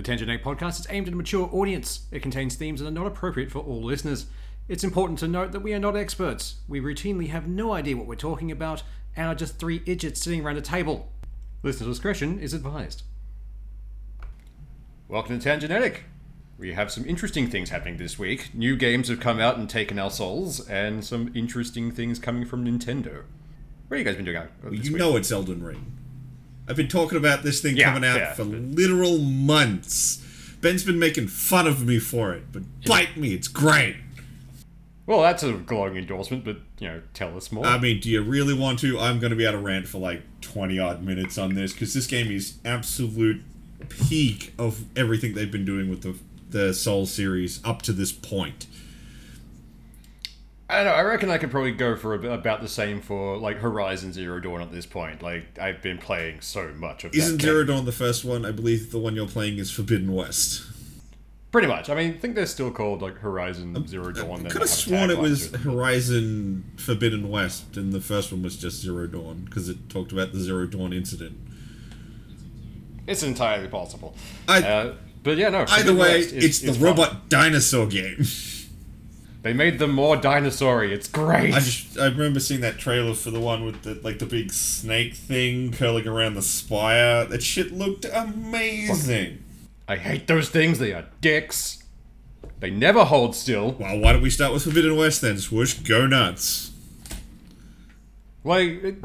The Tangent Egg podcast is aimed at a mature audience. It contains themes that are not appropriate for all listeners. It's important to note that we are not experts. We routinely have no idea what we're talking about and are just three idiots sitting around a table. Listener discretion is advised. Welcome to Tangenetic. We have some interesting things happening this week. New games have come out and taken our souls, and some interesting things coming from Nintendo. What have you guys been doing out this You week? know it's Elden Ring. I've been talking about this thing Yeah, coming out yeah, for literal months. Ben's been making fun of me for it, but bite me, it's great. Well, that's a glowing endorsement, but you know, tell us more. I mean, do you really want to? I'm going to be able to rant for like 20 odd minutes on this because this game is absolute peak of everything they've been doing with the the Soul series up to this point. I don't know. I reckon I could probably go for a, about the same for like Horizon Zero Dawn at this point. Like I've been playing so much of Isn't Zero. Dawn the first one? I believe the one you're playing is Forbidden West. Pretty much. I mean, I think they're still called like Horizon Zero Dawn. I could have sworn it was. Horizon Forbidden West, and the first one was just Zero Dawn because it talked about the Zero Dawn incident. It's entirely possible. I- uh, but yeah, no. Either way, is- it's the fun. robot dinosaur game. They made them more dinosaur-y. It's great. I just I remember seeing that trailer for the one with the like the big snake thing curling around the spire. That shit looked amazing. I hate those things. They are dicks. They never hold still. Well, why don't we start with Forbidden West then? Swoosh, go nuts. Like,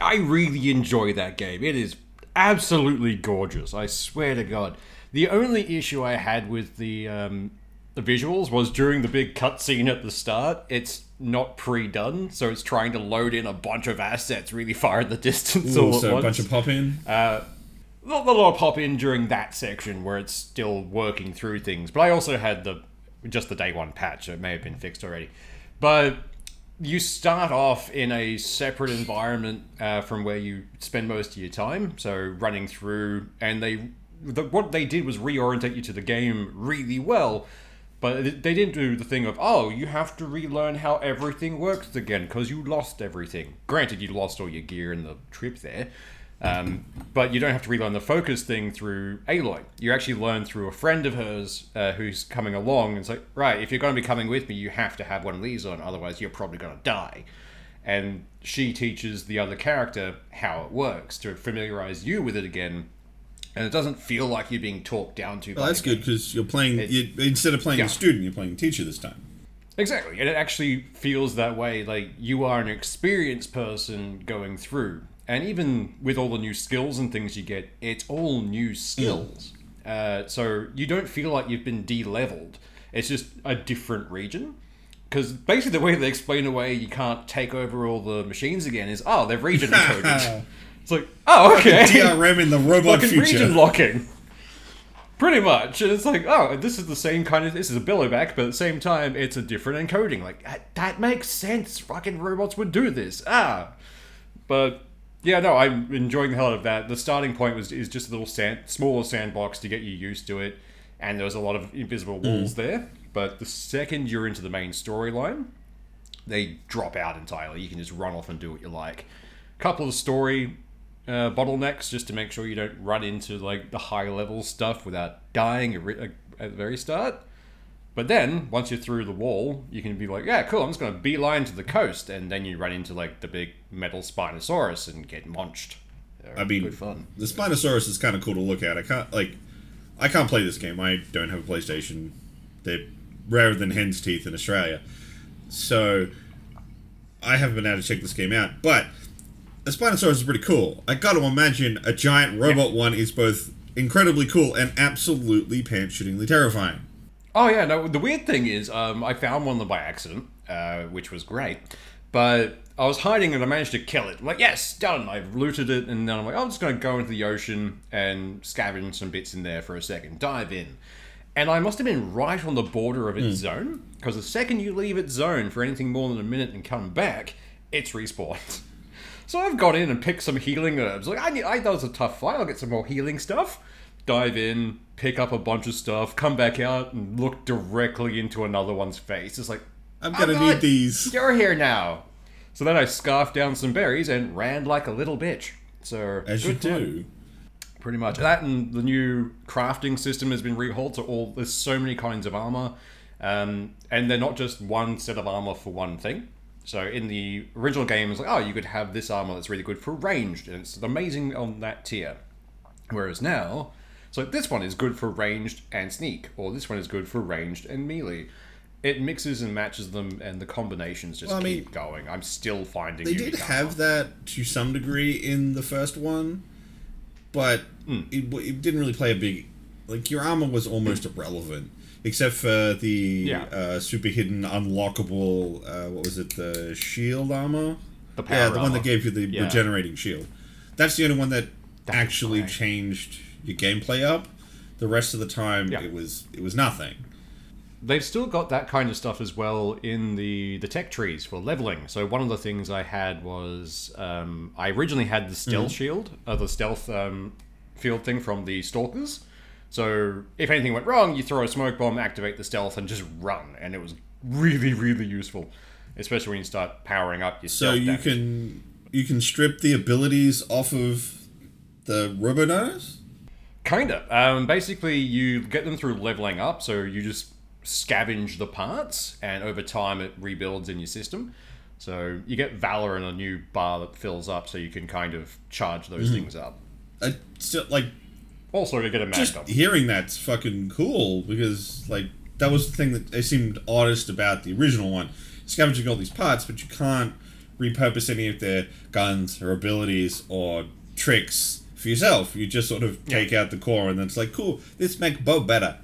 I really enjoy that game. It is absolutely gorgeous. I swear to God. The only issue I had with the um, the visuals was during the big cutscene at the start. It's not pre-done, so it's trying to load in a bunch of assets really far in the distance all at Also, a once. bunch of pop in. not a lot of pop in during that section where it's still working through things. But I also had the just the day one patch, so it may have been fixed already. But you start off in a separate environment uh, from where you spend most of your time, so running through, and they the, what they did was reorientate you to the game really well. But they didn't do the thing of, oh, you have to relearn how everything works again because you lost everything. Granted, you lost all your gear in the trip there, um, but you don't have to relearn the focus thing through Aloy. You actually learn through a friend of hers uh, who's coming along. And it's like, right, if you're going to be coming with me, you have to have one of these on, otherwise you're probably going to die. And she teaches the other character how it works to familiarize you with it again. And it doesn't feel like you're being talked down to. Well, that's good because you're playing. You, instead of playing Yeah. a student, you're playing a teacher this time. Exactly, and it actually feels that way. Like you are an experienced person going through, and even with all the new skills and things you get, it's all new skills. Uh, so you don't feel like you've been de-leveled. It's just a different region. Because basically, the way they explain away you can't take over all the machines again is, oh, they're region encoded. It's like, oh, okay. DRM in the robot fucking future. region locking. Pretty much. And it's like, oh, this is the same kind of this is a bellowback, but at the same time it's a different encoding. Like that, that makes sense. Fucking robots would do this. Ah. But yeah, no, I'm enjoying the hell out of that. The starting point was is just a little sand smaller sandbox to get you used to it, and there was a lot of invisible walls there. But the second you're into the main storyline, they drop out entirely. You can just run off and do what you like. Couple of story uh, bottlenecks just to make sure you don't run into like the high level stuff without dying at, the very start. But then once you're through the wall, you can be like, yeah, cool. I'm just gonna beeline to the coast, and then you run into like the big metal Spinosaurus and get munched. They're I mean, fun. the Spinosaurus is kind of cool to look at. I can't like, I can't play this game. I don't have a PlayStation. They're rarer than hen's teeth in Australia, so I haven't been able to check this game out. But the Spinosaurus is pretty cool. I got to imagine a giant robot one is both incredibly cool and absolutely pants-shootingly terrifying. Oh yeah, no. The weird thing is, um, I found one of them by accident, uh, which was great. But I was hiding and I managed to kill it. I'm like, yes, done. I've looted it, and then I'm like, I'm just going to go into the ocean and scavenge some bits in there for a second, dive in. And I must have been right on the border of its zone, because the second you leave its zone for anything more than a minute and come back, it's respawned. So I've got in and picked some healing herbs. Like I need, I that was a tough fight. I'll get some more healing stuff. Dive in, pick up a bunch of stuff, come back out, and look directly into another one's face. It's like I'm gonna "Oh, need these. You're here now. So then I scarfed down some berries and ran like a little bitch. So As you fun. do. Pretty much that, and the new crafting system has been rehauled. So all there's so many kinds of armor, um, and they're not just one set of armor for one thing. So in the original game, it's like, oh, you could have this armor that's really good for ranged, and it's amazing on that tier. Whereas now, so this one is good for ranged and sneak, or this one is good for ranged and melee. It mixes and matches them, and the combinations just Well, I mean, keep going. I'm still finding. They did have that to some degree in the first one, but Hmm. it, it didn't really play a big. Like your armor was almost irrelevant, except for the Yeah. uh, super hidden, unlockable. Uh, what was it? The shield armor. The power yeah, the one that gave you the Yeah. regenerating shield. That's the only one that That's actually right. changed your gameplay up. The rest of the time, Yeah. it was it was nothing. They've still got that kind of stuff as well in the the tech trees for leveling. So one of the things I had was um, I originally had the stealth shield, uh, the stealth um, field thing from the stalkers. So if anything went wrong, you throw a smoke bomb, activate the stealth, and just run, and it was really really useful, especially when you start powering up your So you damage. can you can strip the abilities off of the Robonos. Kinda. Um, basically, you get them through leveling up, so you just scavenge the parts, and over time it rebuilds in your system. So you get Valor and a new bar that fills up, so you can kind of charge those things up. I still like Also, you get a mag just hearing that's fucking cool because like that was the thing that I seemed oddest about the original one, scavenging all these parts, but you can't repurpose any of their guns or abilities or tricks for yourself. You just sort of take out the core, and then it's like, cool, this make bow better.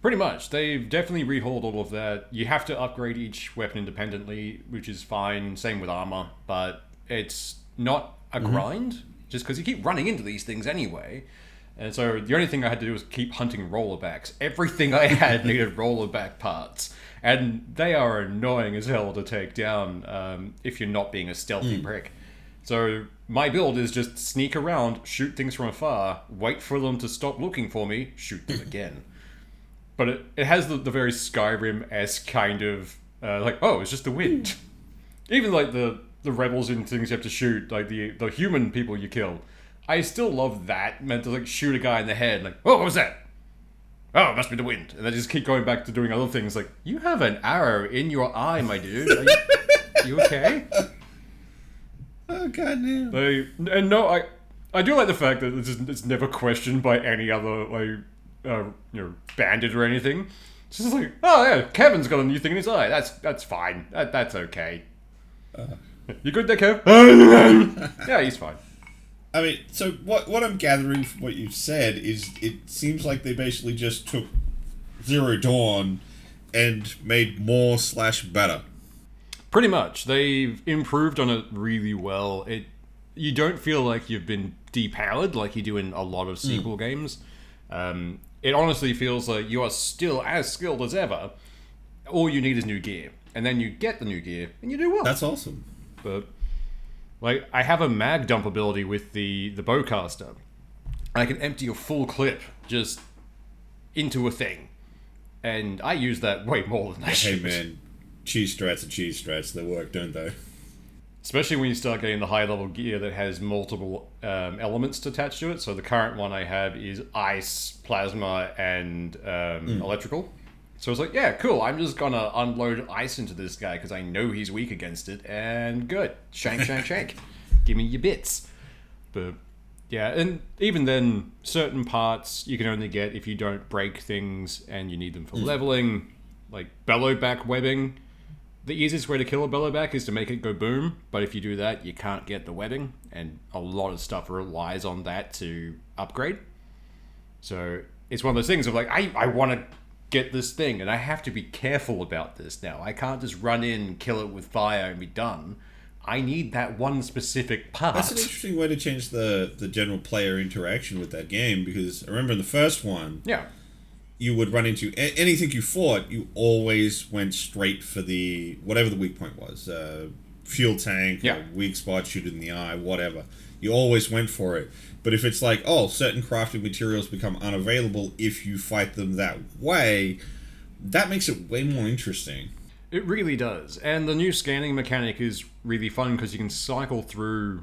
Pretty much. They've definitely rehauled all of that. You have to upgrade each weapon independently, which is fine. Same with armor, but it's not a mm-hmm. grind, just because you keep running into these things anyway. And so the only thing I had to do was keep hunting rollerbacks. Everything I had needed rollerback parts. And they are annoying as hell to take down um, if you're not being a stealthy prick. So my build is just sneak around, shoot things from afar, wait for them to stop looking for me, shoot them again but it, it has the, the very Skyrim esque kind of uh, like oh it's just the wind. Even like the the rebels and things you have to shoot like the the human people you kill. I still love that meant to like shoot a guy in the head like oh what was that? Oh it must be the wind and then just keep going back to doing other things like you have an arrow in your eye my dude. Are you, you okay? Oh god damn. They and no, I I do like the fact that it's, it's never questioned by any other like uh, you know bandit or anything. It's just like, oh yeah, Kevin's got a new thing in his eye. That's that's fine. That, that's okay. you good there, Kev? yeah, he's fine. I mean, so what what I'm gathering from what you've said is it seems like they basically just took Zero Dawn and made more slash better. Pretty much, they've improved on it really well. It you don't feel like you've been depowered like you do in a lot of sequel games. Um, it honestly feels like you are still as skilled as ever. All you need is new gear, and then you get the new gear and you do well. That's awesome. but like I have a mag dump ability with the the bowcaster. I can empty a full clip just into a thing, and I use that way more than I Hey should. man, cheese strats are cheese strats. They work, don't they? Especially when you start getting the high level gear that has multiple um, elements attached to it. So the current one I have is ice, plasma, and um, electrical. So it's like, yeah, cool. I'm just gonna unload ice into this guy because I know he's weak against it, and good. Shank, shank, shank. Give me your bits. But yeah, and even then, certain parts you can only get if you don't break things and you need them for mm. leveling, like bellowback webbing. The easiest way to kill a bellowback is to make it go boom, but if you do that, you can't get the webbing, and a lot of stuff relies on that to upgrade. So it's one of those things of like, I, I want to get this thing, and I have to be careful about this now. I can't just run in, kill it with fire, and be done. I need that one specific part. That's an interesting way to change the the general player interaction with that game because I remember in the first one yeah. you would run into a- anything you fought, you always went straight for the whatever the weak point was, uh, fuel tank, Yeah. or weak spot, shoot it in the eye, whatever. You always went for it. But if it's like, oh, certain crafting materials become unavailable if you fight them that way, that makes it way more interesting. It really does. And the new scanning mechanic is really fun because you can cycle through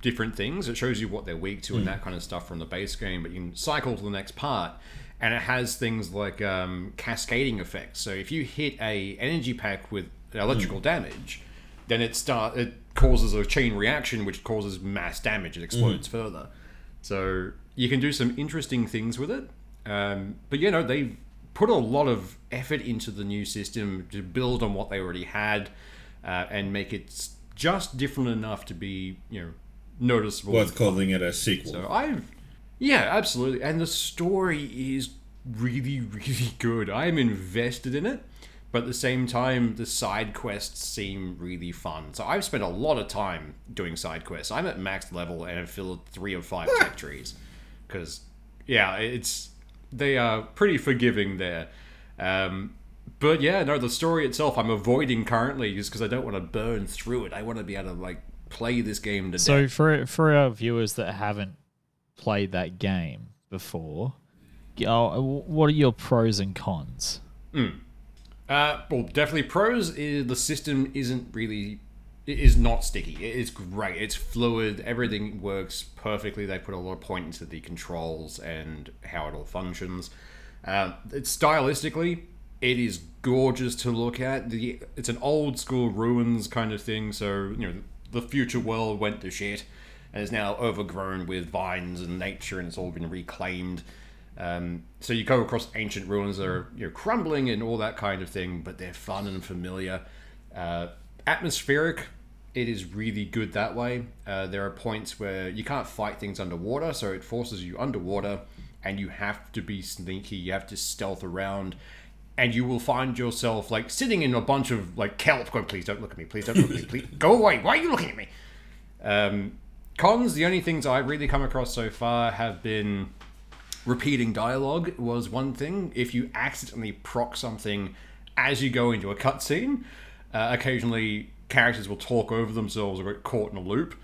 different things. It shows you what they're weak to and hmm. that kind of stuff from the base game. But you can cycle to the next part, and it has things like um, cascading effects. So if you hit a energy pack with electrical hmm. damage, then it start it causes a chain reaction, which causes mass damage. It explodes hmm. further. So you can do some interesting things with it. Um, but you know they've put a lot of effort into the new system to build on what they already had uh, and make it just different enough to be you know noticeable. Worth calling it a sequel. So I've, yeah, absolutely, and the story is really, really good. I'm invested in it, but at the same time, the side quests seem really fun. So I've spent a lot of time doing side quests. I'm at max level and have filled three or five tech trees, because yeah, it's they are pretty forgiving there. Um, but yeah, no, the story itself I'm avoiding currently just because I don't want to burn through it. I want to be able to like play this game to So for for our viewers that haven't played that game before, uh, what are your pros and cons? Uh, well, definitely pros is the system isn't really it is not sticky. It is great. It's fluid. Everything works perfectly. They put a lot of point into the controls and how it all functions. Uh, it's stylistically, it is gorgeous to look at. The it's an old school ruins kind of thing. So you know the future world went to shit and is now overgrown with vines and nature, and it's all been reclaimed. Um, so you go across ancient ruins that are you know crumbling and all that kind of thing, but they're fun and familiar. Uh, atmospheric, it is really good that way. Uh, there are points where you can't fight things underwater, so it forces you underwater, and you have to be sneaky. You have to stealth around, and you will find yourself like sitting in a bunch of like kelp. Going, please don't look at me. Please don't look at me. Please go away. Why are you looking at me? Um, cons. The only things I've really come across so far have been repeating dialogue was one thing. If you accidentally proc something as you go into a cutscene, uh, occasionally characters will talk over themselves or get caught in a loop.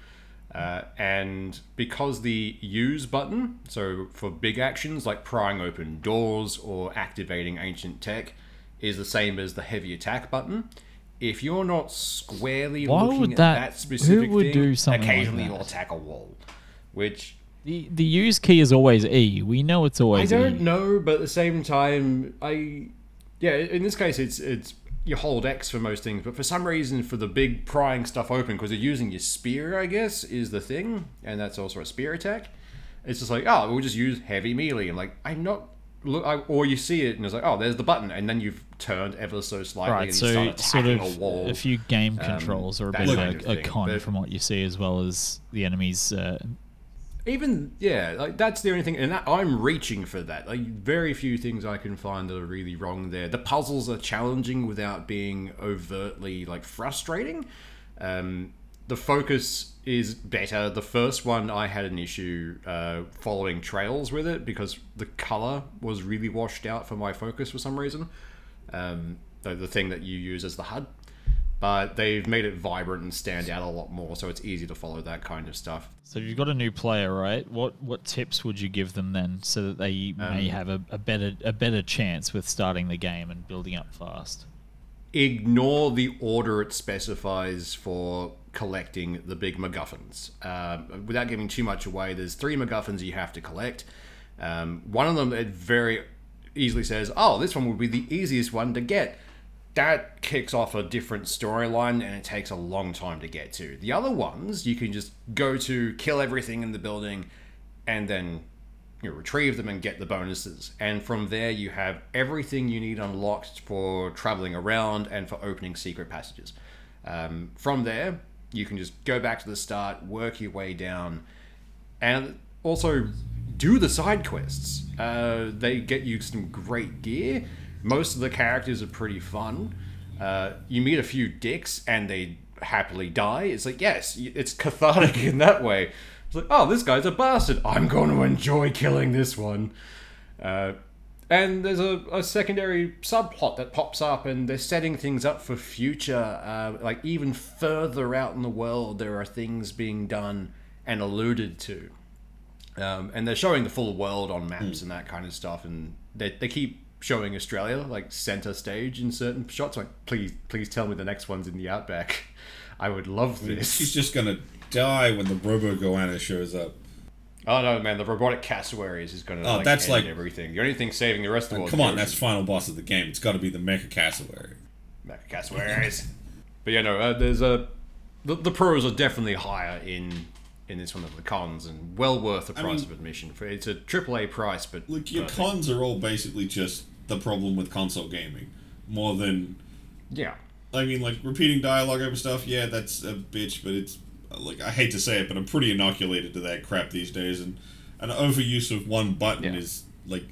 Uh, and because the use button, so for big actions like prying open doors or activating ancient tech, is the same as the heavy attack button. If you're not squarely Why looking would at that- that, specific who would thing, do something like occasionally that? you'll attack a wall, which The the use key is always E. We know it's always. I don't E. know, but at the same time, I yeah. In this case, it's it's you hold X for most things, but for some reason, for the big prying stuff open, because you're using your spear, I guess, is the thing, and that's also a spear attack. It's just like oh, we'll just use heavy melee. I'm like I'm not look, I, or you see it and it's like oh, there's the button, and then you've turned ever so slightly Right, and so you start sort of a wall. a few game controls are a bit of a, a con but- from what you see, as well as the enemies. Uh, even yeah like that's the only thing and that, i'm reaching for that. Like very few things i can find that are really wrong there. The puzzles are challenging without being overtly like frustrating. Um, the focus is better. The first one i had an issue uh, following trails with it because the color was really washed out for my focus for some reason. Um, the, the thing that you use as the hud but they've made it vibrant and stand out a lot more so it's easy to follow that kind of stuff so you've got a new player, right? What what tips would you give them then, so that they Um, may have a, a better a better chance with starting the game and building up fast? ignore the order it specifies for collecting the big MacGuffins. Um, without giving too much away, there's three MacGuffins you have to collect. Um, one of them, it very easily says, oh, this one would be the easiest one to get. That kicks off a different storyline and it takes a long time to get to. The other ones, you can just go to, kill everything in the building, and then you know, retrieve them and get the bonuses. And from there, you have everything you need unlocked for traveling around and for opening secret passages. Um, from there, you can just go back to the start, work your way down, and also do the side quests. Uh, they get you some great gear. Most of the characters are pretty fun. Uh, you meet a few dicks and they happily die. It's like, yes, it's cathartic in that way. It's like, oh, this guy's a bastard. I'm going to enjoy killing this one. Uh, and there's a, a secondary subplot that pops up, and they're setting things up for future. Uh, like, even further out in the world, there are things being done and alluded to. Um, and they're showing the full world on maps and that kind of stuff. And they, they keep showing Australia, like, center stage in certain shots. Like, please, please tell me the next one's in the outback. I would love this. She's just gonna die when the Robo Goanna shows up. Oh no, man! The robotic cassowaries is going to Oh, like, that's like- everything. The only thing saving the rest of the world. Come on, that's final boss of the game. It's got to be the Mecha Cassowary. Mecha cassowaries. but yeah, no, uh, there's a the, the pros are definitely higher in in this one than the cons, and well worth the price mean- of admission. For it's a AAA price, but Look, your cons are all basically just the problem with console gaming, more than yeah. I mean, like repeating dialogue over stuff. Yeah, that's a bitch, but it's like I hate to say it, but I'm pretty inoculated to that crap these days, and an overuse of one button Yeah. is like.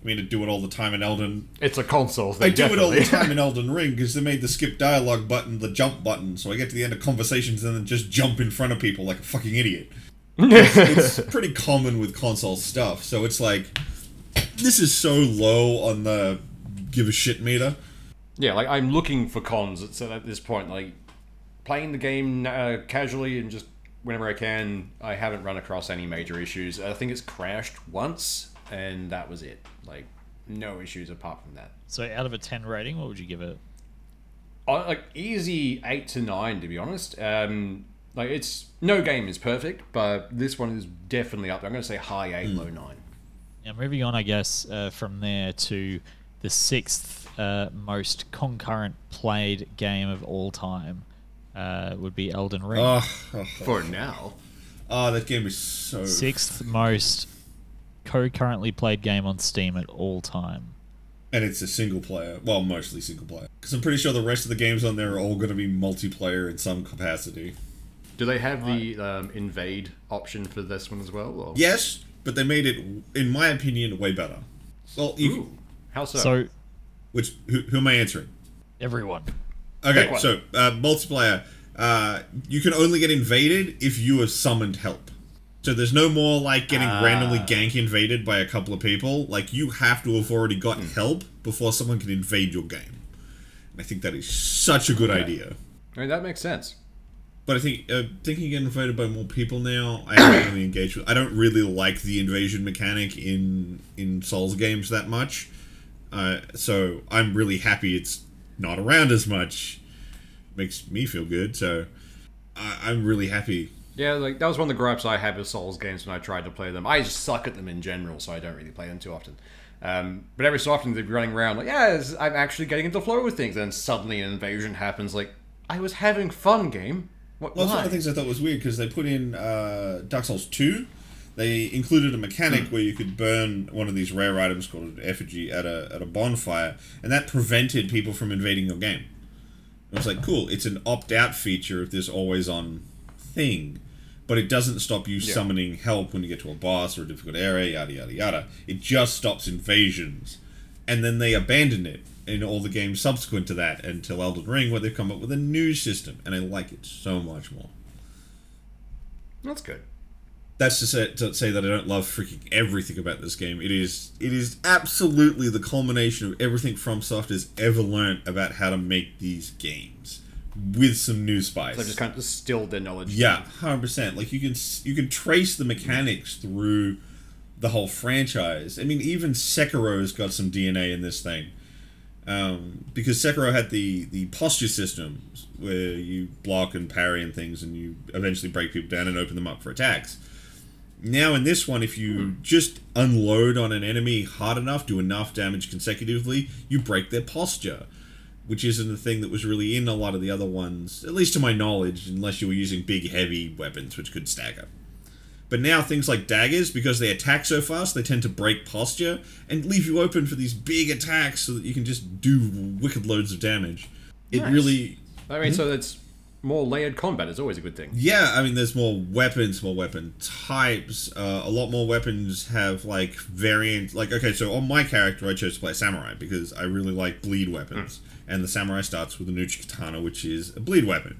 I mean, I do it all the time in Elden. It's a console thing. I do it all the time in Elden Ring because they made the skip dialogue button the jump button, so I get to the end of conversations and then just jump in front of people like a fucking idiot. it's pretty common with console stuff, so it's like this is so low on the give a shit meter. Yeah, like I'm looking for cons at, so at this point. Like playing the game uh, casually and just whenever I can, I haven't run across any major issues. I think it's crashed once, and that was it. Like no issues apart from that. So out of a ten rating, what would you give it? Uh, like easy eight to nine, to be honest. Um, like it's no game is perfect, but this one is definitely up there. I'm going to say high eight, low nine. Now, moving on, I guess, uh, from there to the sixth uh, most concurrent played game of all time uh, would be Elden Ring. Oh, oh, For now, oh, that game is so. Sixth most concurrently played game on Steam at all time. And it's a single player. Well, mostly single player. Because I'm pretty sure the rest of the games on there are all going to be multiplayer in some capacity. do they have the um, invade option for this one as well? Or? Yes, but they made it, in my opinion, way better. Well, you, Ooh, how so? So, which who, who am I answering? everyone. Okay, one. so uh, multiplayer. Uh, you can only get invaded if you have summoned help. So there's no more like getting Ah. randomly gank invaded by a couple of people. Like you have to have already gotten Hmm. help before someone can invade your game. And I think that is such a good Okay. idea. I mean, that makes sense. But I think uh, thinking invaded by more people now, I haven't really engaged with. I don't really like the invasion mechanic in in Souls games that much. Uh, so I'm really happy it's not around as much. Makes me feel good. So I, I'm really happy. Yeah, like that was one of the gripes I had with Souls games when I tried to play them. I just suck at them in general, so I don't really play them too often. Um, but every so often they'd be running around like, yeah, I'm actually getting into flow with things. And suddenly an invasion happens. Like, I was having fun, game. What? Well, that's one of the things I thought was weird because they put in uh, Dark Souls 2. They included a mechanic where you could burn one of these rare items called an effigy at a, at a bonfire, and that prevented people from invading your game. I was like, cool, it's an opt out feature of this always on thing, but it doesn't stop you summoning help when you get to a boss or a difficult area, yada, yada, yada. It just stops invasions. And then they abandoned it in all the games subsequent to that until Elden Ring, where they've come up with a new system, and I like it so much more. That's good. That's to say, to say that I don't love freaking everything about this game. It is it is absolutely the culmination of everything FromSoft has ever learned about how to make these games with some new spice. They've just kind of distilled their knowledge. Yeah, hundred percent. Like you can you can trace the mechanics through the whole franchise. I mean, even Sekiro's got some DNA in this thing, um, because Sekiro had the the posture system where you block and parry and things, and you eventually break people down and open them up for attacks. Now in this one, if you just unload on an enemy hard enough, do enough damage consecutively, you break their posture which isn't a thing that was really in a lot of the other ones, at least to my knowledge, unless you were using big, heavy weapons, which could stagger. But now things like daggers, because they attack so fast, they tend to break posture and leave you open for these big attacks so that you can just do wicked loads of damage. It Nice. really, I mean, so that's more layered combat is always a good thing. yeah. I mean, there's more weapons, more weapon types. Uh, a lot more weapons have like variant. Like, okay, so on my character, I chose to play samurai because I really like bleed weapons, and the samurai starts with a Uchigatana, which is a bleed weapon.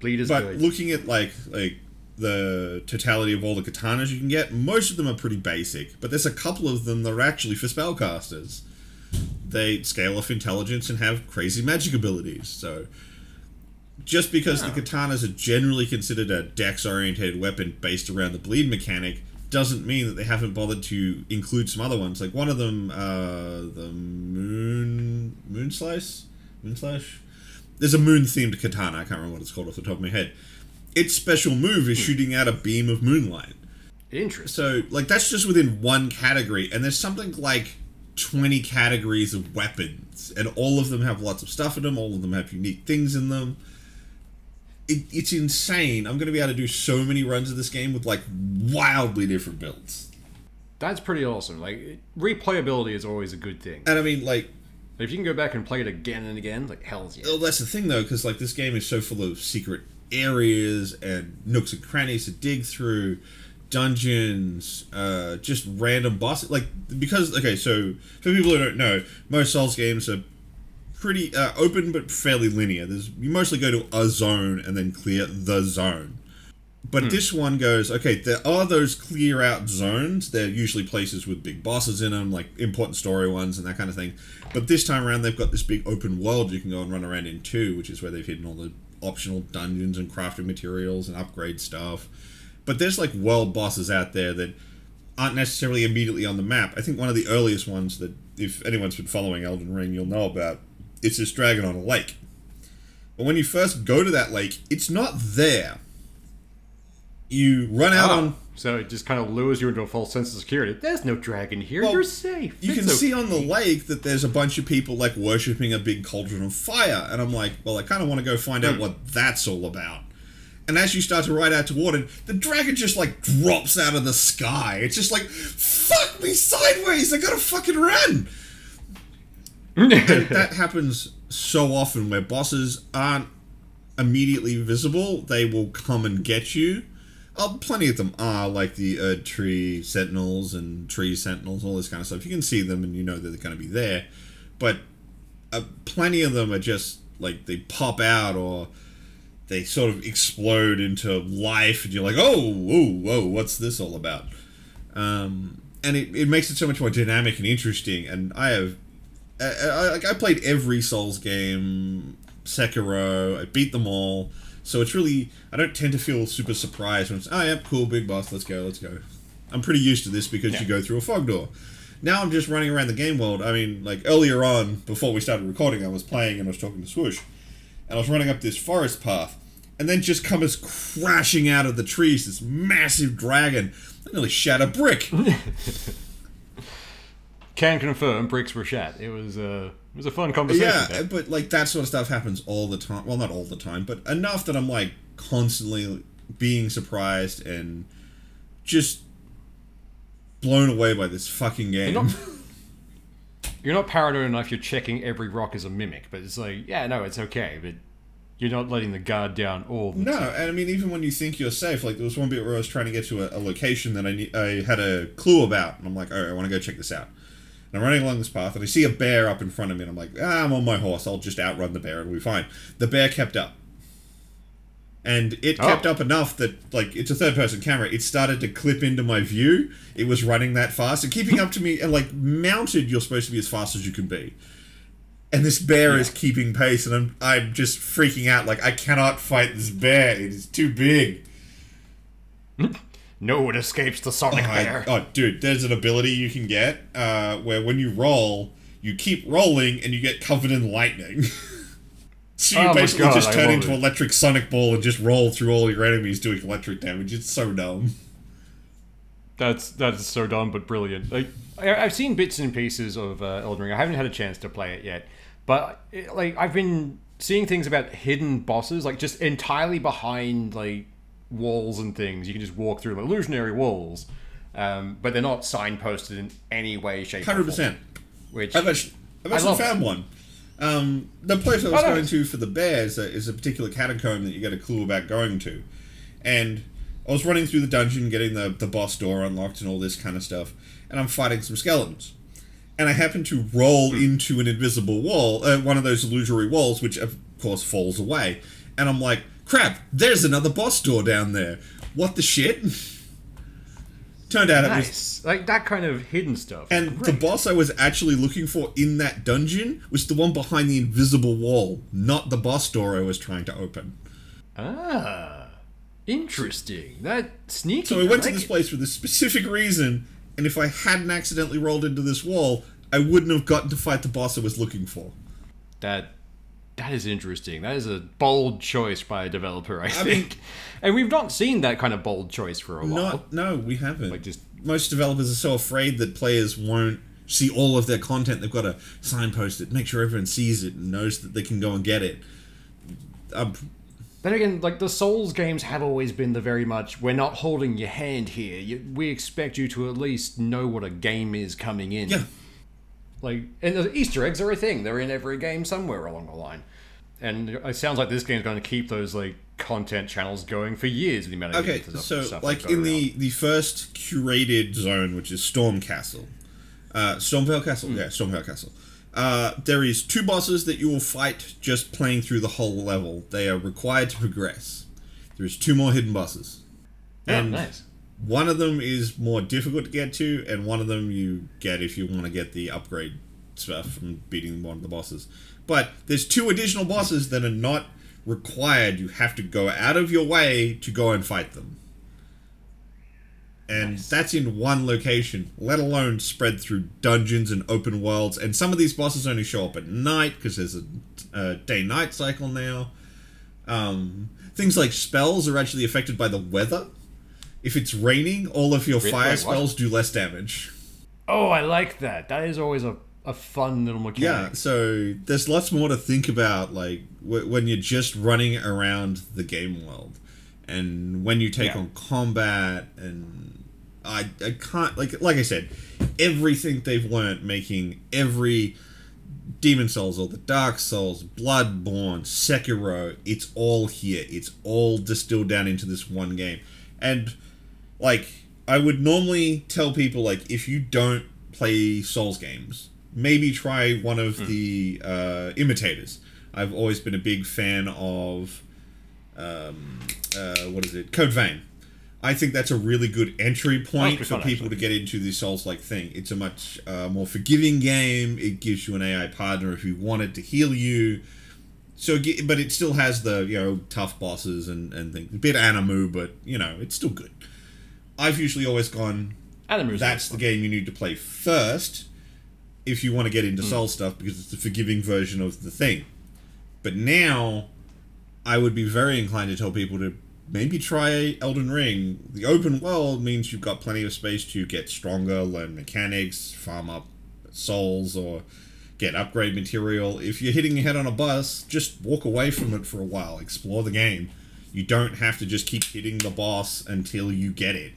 Bleed is But good. looking at like like the totality of all the katanas you can get, most of them are pretty basic. But there's a couple of them that are actually for spellcasters. They scale off intelligence and have crazy magic abilities. So just because the katanas are generally considered a dex-oriented weapon based around the bleed mechanic doesn't mean that they haven't bothered to include some other ones. Like one of them, uh, the moon moon slice, moon slash. There's a moon themed katana. I can't remember what it's called off the top of my head. Its special move is hmm. shooting out a beam of moonlight. Interesting. So, like, that's just within one category, and there's something like 20 categories of weapons, and all of them have lots of stuff in them, all of them have unique things in them. It, it's insane. I'm going to be able to do so many runs of this game with, like, wildly different builds. That's pretty awesome. Like replayability is always a good thing. And I mean, like, If you can go back and play it again and again, like hell's yeah. well, that's the thing, though, because, like, this game is so full of secret areas and nooks and crannies to dig through dungeons, uh, just random bosses. Like because okay, so for people who don't know, most Souls games are pretty uh, open but fairly linear. There's you mostly go to a zone and then clear the zone. But this one goes okay. There are those clear out zones. They're usually places with big bosses in them, like important story ones and that kind of thing. But this time around, they've got this big open world you can go and run around in too, which is where they've hidden all the optional dungeons and crafting materials and upgrade stuff. But there's like world bosses out there that aren't necessarily immediately on the map. I think one of the earliest ones that, if anyone's been following Elden Ring, you'll know about. It's this dragon on a lake. But when you first go to that lake, it's not there. You run out Ah, on. So it just kind of lures you into a false sense of security. There's no dragon here. Well, You're safe. You It's can see on the lake that there's a bunch of people like worshipping a big cauldron of fire, and I'm like, well, I kind of want to go find out hmm. what that's all about. And as you start to ride out toward it, the dragon just like drops out of the sky. It's just like, fuck me sideways. I gotta fucking run. that happens so often where bosses aren't immediately visible. They will come and get you. Oh, plenty of them are like the Erd Tree Sentinels and Tree Sentinels, all this kind of stuff. You can see them and you know that they're going to be there, but uh, plenty of them are just like they pop out or they sort of explode into life, and you're like, oh, whoa, whoa, what's this all about? Um, and it, it makes it so much more dynamic and interesting. And I have, I, like, I played every Souls game, Sekiro, I beat them all. So it's really, I don't tend to feel super surprised when it's, oh, yeah, cool, big boss, let's go, let's go. I'm pretty used to this because you go through a fog door. Now I'm just running around the game world. I mean, like earlier on, before we started recording, I was playing and I was talking to Swoosh, and I was running up this forest path, and then just comes crashing out of the trees this massive dragon. I nearly shat a brick. Can confirm bricks were shat. It was uh, it was a fun conversation. yeah, there. but like that sort of stuff happens all the time. Well, not all the time, but enough that I'm like constantly being surprised and just blown away by this fucking game. You're not, you're not paranoid enough. You're checking every rock as a mimic, but it's like, yeah, no, it's okay. But you're not letting the guard down all the time. No, time. and I mean even when you think you're safe, like there was one bit where I was trying to get to a, a location that I need, I had a clue about, and I'm like, all right, I want to go check this out. And I'm running along this path, and I see a bear up in front of me, and I'm like, ah, I'm on my horse. I'll just outrun the bear, and we'll be fine. The bear kept up, and it Oh. kept up enough that like it's a third person camera. It started to clip into my view. It was running that fast and keeping up to me, and like mounted, you're supposed to be as fast as you can be. And this bear is keeping pace, and I'm I'm just freaking out. Like I cannot fight this bear. It is too big. No one escapes the Sonic I- Bear. oh, dude, there's an ability you can get uh, where when you roll, you keep rolling and you get covered in lightning. so you Oh basically God, just I turn into it. electric sonic ball and just roll through all your enemies doing electric damage. It's so dumb. That's that's so dumb but brilliant. Like I, I've seen bits and pieces of uh, Elden Ring. I haven't had a chance to play it yet, but it, like I've been seeing things about hidden bosses, like just entirely behind like walls and things. You can just walk through them, illusionary walls, um, but they're not signposted in any way, shape, or Hundred form, percent. Which I've actually, I've actually found one. Um, the place I was Oh, going nice. to for the bears uh, is a particular catacomb that you get a clue about going to, and I was running through the dungeon, getting the the boss door unlocked and all this kind of stuff, and I'm fighting some skeletons, and I happen to roll into an invisible wall, uh, one of those illusory walls, which of course falls away, and I'm like, crap! There's another boss door down there. What the shit? Turned out it was like that kind of hidden stuff. and the boss I was actually looking for in that dungeon was the one behind the invisible wall, not the boss door I was trying to open. ah, interesting. That sneaky. So I went to like this it. place for this specific reason, and if I hadn't accidentally rolled into this wall, I wouldn't have gotten to fight the boss I was looking for. That That is interesting. That is a bold choice by a developer, I, mean- think. and we've not seen that kind of bold choice for a while. Not, no, we haven't. Like, just- most developers are so afraid that players won't see all of their content. They've got to signpost it, make sure everyone sees it and knows that they can go and get it. Um, Then again, like the Souls games have always been the very much we're not holding your hand here. You, we expect you to at least know what a game is coming in. yeah, Like, and the Easter eggs are a thing. They're in every game somewhere along the line. And it sounds like this game's going to keep those like content channels going for years. The amount of Okay, so stuff like in the around. the first curated zone, which is Storm Castle, uh, Stormveil Castle, yeah, Stormveil Castle. Uh, there is two bosses that you will fight just playing through the whole level. They are required to progress. There's two more hidden bosses. oh, and- nice. One of them is more difficult to get to, and one of them you get if you want to get the upgrade stuff from beating one of the bosses. But there's two additional bosses that are not required. You have to go out of your way to go and fight them. And Nice. that's in one location, let alone spread through dungeons and open worlds. And some of these bosses only show up at night because there's a, a day night cycle now. Um, things like spells are actually affected by the weather. If it's raining, all of your Wait, fire wait, what? spells do less damage. Oh, I like that. That is always a, a fun little mechanic. Yeah, so there's lots more to think about, like w- when you're just running around the game world, and when you take Yeah. on combat, and I I can't like like I said, everything they've learned making every Demon Souls or the Dark Souls, Bloodborne, Sekiro, it's all here. It's all distilled down into this one game, and like I would normally tell people like if you don't play Souls games, maybe try one of the uh, imitators. I've always been a big fan of um, uh, what is it, Code Vein. I think that's a really good entry point for people actually. to get into the Souls-like thing. It's a much uh, more forgiving game. It gives you an AI partner if you want it to heal you. So, but it still has the you know tough bosses and and things. A bit animu, but you know it's still good. I've usually always gone. Animus That's the game you need to play first if you want to get into Soul stuff because it's the forgiving version of the thing. But now, I would be very inclined to tell people to maybe try Elden Ring. The open world means you've got plenty of space to get stronger, learn mechanics, farm up souls, or get upgrade material. If you're hitting your head on a bus, just walk away from it for a while, explore the game. You don't have to just keep hitting the boss until you get it.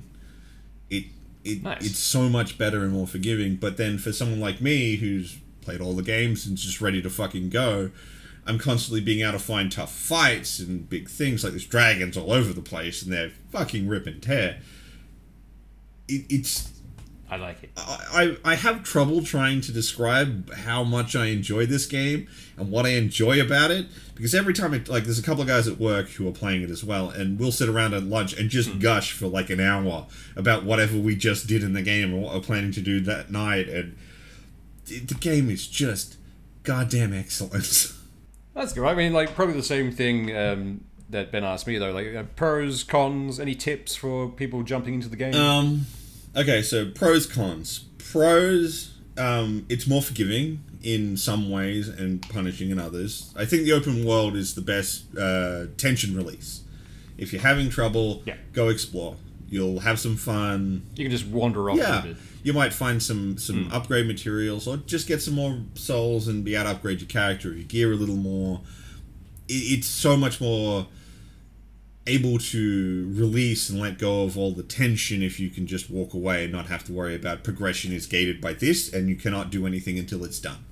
It Nice. it's so much better and more forgiving. But then for someone like me who's played all the games and just ready to fucking go, I'm constantly being able to find tough fights and big things like there's dragons all over the place and they're fucking rip and tear. It, it's I like it. I, I have trouble trying to describe how much I enjoy this game and what I enjoy about it because every time it like there's a couple of guys at work who are playing it as well and we'll sit around at lunch and just gush for like an hour about whatever we just did in the game or what we're planning to do that night and the, the game is just goddamn excellent. That's good. I mean, like probably the same thing um, that Ben asked me though. Like uh, pros, cons, any tips for people jumping into the game? Um, okay, so pros cons. Pros, um, it's more forgiving in some ways and punishing in others. I think the open world is the best uh, tension release. If you're having trouble, Yeah. go explore. You'll have some fun. you can just wander off Yeah, a bit. you might find some some upgrade materials, or just get some more souls and be able to upgrade your character, or your gear a little more. It, it's so much more able to release and let go of all the tension if you can just walk away and not have to worry about progression is gated by this, and you cannot do anything until it's done.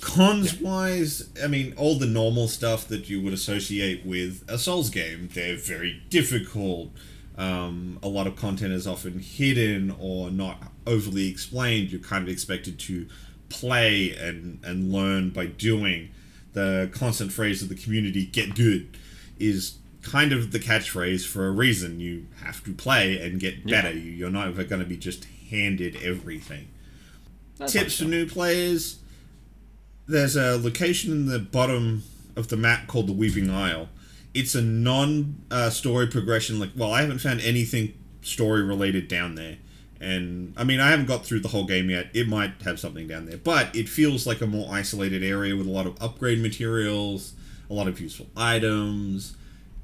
Cons wise, I mean, all the normal stuff that you would associate with a Souls game. They're very difficult. Um, a lot of content is often hidden or not overly explained. You're kind of expected to play and, and learn by doing. The constant phrase of the community, get good, is kind of the catchphrase for a reason. You have to play and get better. You You're not ever going to be just handed everything That's tips for new players. There's a location in the bottom of the map called the Weaving Isle. It's a non uh, story progression. Like, well, I haven't found anything story related down there, And I mean, I haven't got through the whole game yet. It might have something down there, but it feels like a more isolated area with a lot of upgrade materials, a lot of useful items.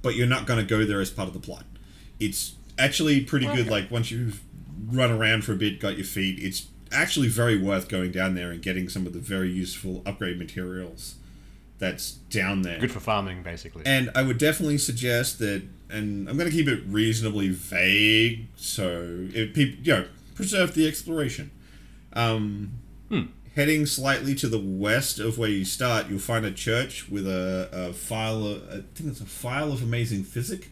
But you're not going to go there as part of the plot. It's actually pretty good. Like once you've run around for a bit, got your feet, it's actually very worth going down there and getting some of the very useful upgrade materials that's down there. Good for farming, basically. And I would definitely suggest that, and I'm going to keep it reasonably vague, so if people, you know, preserve the exploration. Um, Heading slightly to the west of where you start, you'll find a church with a, a file. Of, I think it's a file of amazing Physick.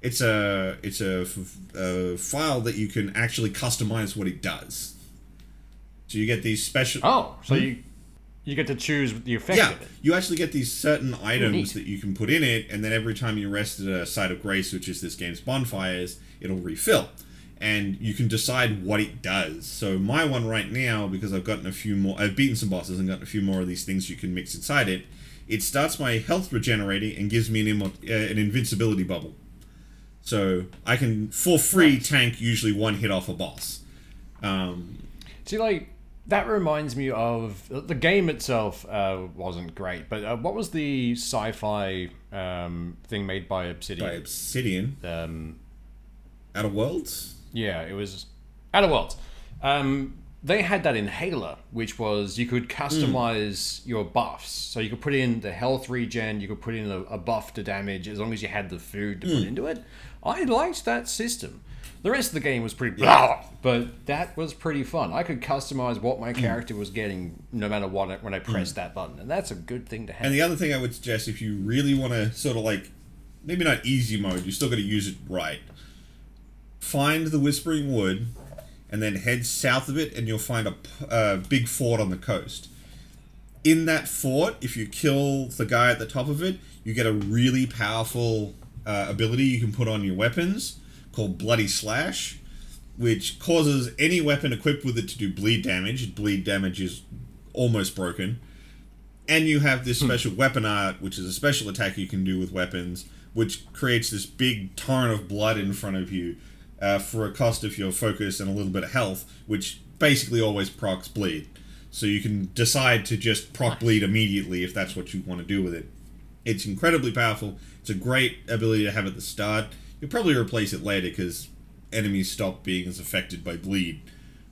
It's a it's a, f- a file that you can actually customize what it does. So you get these special. oh, so hmm? you you get to choose the effect Yeah, of it. you actually get these certain items neat. that you can put in it, and then every time you rest at a site of grace, which is this game's bonfires, it'll refill, and you can decide what it does. So my one right now, because I've gotten a few more, I've beaten some bosses and gotten a few more of these things you can mix inside it. It starts my health regenerating and gives me an immo- uh, an invincibility bubble. So I can, for free, tank usually one hit off a boss. Um, See, like that reminds me of the game itself. Uh, wasn't great, but uh, what was the sci-fi um, thing made by Obsidian? by Obsidian, Um, Outer Worlds. Yeah, it was Outer Worlds. Um, they had that inhaler, which was you could customize hmm. your buffs. So you could put in the health regen, you could put in a, a buff to damage as long as you had the food to put hmm. into it. I liked that system. The rest of the game was pretty blah, but that was pretty fun. I could customize what my hmm. character was getting no matter what when I pressed that button, and that's a good thing to have. And the other thing I would suggest, if you really want to sort of like, maybe not easy mode, you still got to use it right. Find the Whispering Wood, and then head south of it, and you'll find a uh, big fort on the coast. In that fort, if you kill the guy at the top of it, you get a really powerful uh, ability you can put on your weapons called Bloody Slash, which causes any weapon equipped with it to do bleed damage. Bleed damage is almost broken and you have this special weapon art, which is a special attack you can do with weapons, which creates this big torrent of blood in front of you uh, for a cost of your focus and a little bit of health, which basically always procs bleed. So you can decide to just proc bleed immediately if that's what you want to do with it. It's incredibly powerful. It's a great ability to have at the start. You'll probably replace it later because enemies stop being as affected by bleed,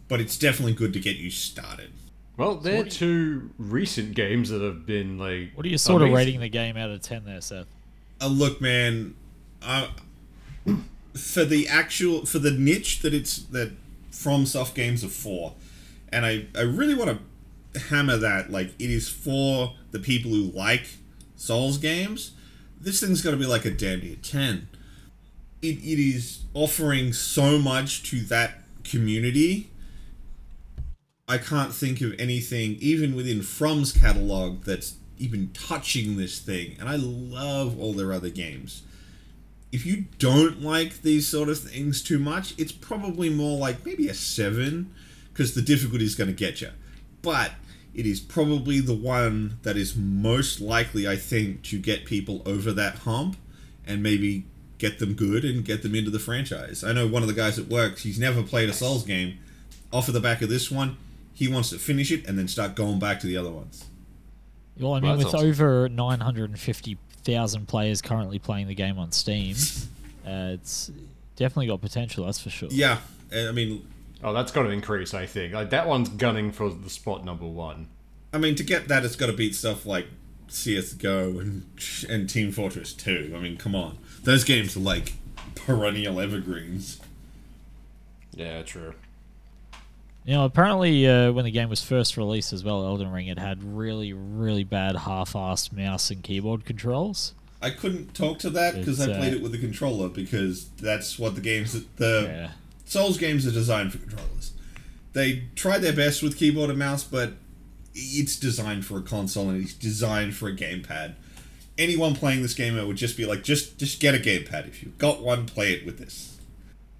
but it's definitely good to get you started. well, they're two recent games that have been like. What are you sort of rating the game out of 10 there, Seth? uh, look, man, uh, for the actual for the niche that it's that From Soft games are for, and I I really want to hammer that like it is for the people who like Souls games. This thing's got to be like a damn near ten. It, it is offering so much to that community. I can't think of anything, even within From's catalog, that's even touching this thing. And I love all their other games. If you don't like these sort of things too much, it's probably more like maybe a 7, because the difficulty is going to get you. But it is probably the one that is most likely, I think, to get people over that hump and maybe get them good and get them into the franchise. I know one of the guys at work, he's never played a Souls game. Off of the back of this one, he wants to finish it and then start going back to the other ones. Well, I mean, Well, that's with awesome. over 950,000 players currently playing the game on Steam, uh, it's definitely got potential, that's for sure. Yeah, I mean, Oh, that's got to increase, I think. Like that one's gunning for the spot number one. I mean, to get that, it's got to beat stuff like CS:GO and and Team Fortress 2. I mean, come on, those games are like perennial evergreens. Yeah, true. You know, apparently, uh, when the game was first released as well, Elden Ring, it had really, really bad half-assed mouse and keyboard controls. I couldn't talk to that because I It's, uh, played it with a controller because that's what the games the Yeah. Souls games are designed for controllers. They tried their best with keyboard and mouse, but it's designed for a console and it's designed for a gamepad. Anyone playing this game it would just be like, just just get a gamepad. If you've got one, play it with this.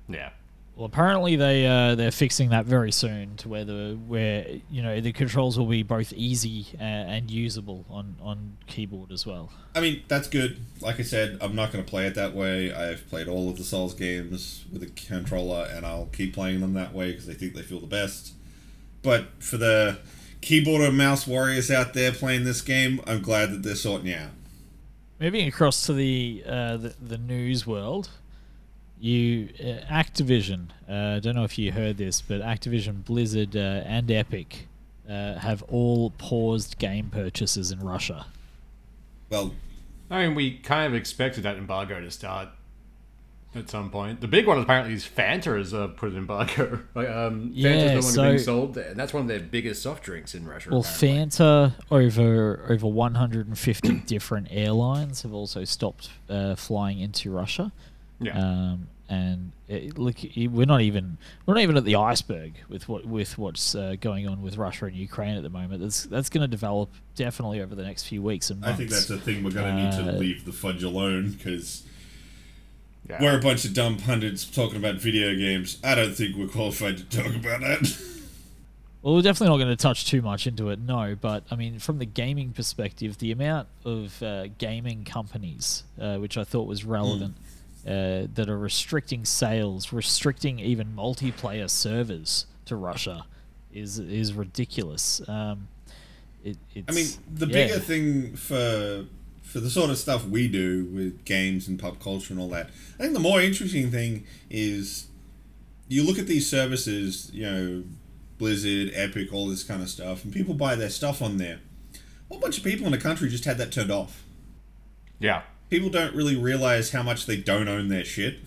Yeah. Well, apparently they uh, they're fixing that very soon to where the where you know the controls will be both easy and, and usable on on keyboard as well. I mean, that's good. Like I said, I'm not going to play it that way. I've played all of the Souls games with a controller, and I'll keep playing them that way because I think they feel the best. But for the keyboard and mouse warriors out there playing this game, I'm glad that they're sorting out. Moving across to the uh, the, the news world, you uh, Activision. I uh, don't know if you heard this, but Activision, Blizzard, uh, and Epic uh, have all paused game purchases in Russia. Well, I mean, we kind of expected that embargo to start at some point. The big one apparently is Fanta has uh, put an embargo. like, um, Yeah, Fanta's no longer so- being sold there, and that's one of their biggest soft drinks in Russia. Well, apparently. Fanta over over 150 different airlines have also stopped uh, flying into Russia. Yeah. Um, and it, look, it- we're not even we're not even at the iceberg with what with what's uh, going on with Russia and Ukraine at the moment. That's that's going to develop definitely over the next few weeks and months. I think that's a thing we're going to need to Uh, leave the fudge alone because yeah. we're a bunch of dumb pundits talking about video games. I don't think we're qualified to talk about that. Well, we're definitely not going to touch too much into it, no. But I mean, from the gaming perspective, the amount of uh, gaming companies, uh, which I thought was relevant, uh, that are restricting sales, restricting even multiplayer servers to Russia, is is ridiculous. Um, it, it's, I mean, the yeah. bigger thing for for the sort of stuff we do with games and pop culture and all that, I think the more interesting thing is you look at these services, you know, Blizzard, Epic, all this kind of stuff, and people buy their stuff on there. A whole bunch of people in the country just had that turned off. yeah. People don't really realize how much they don't own their shit.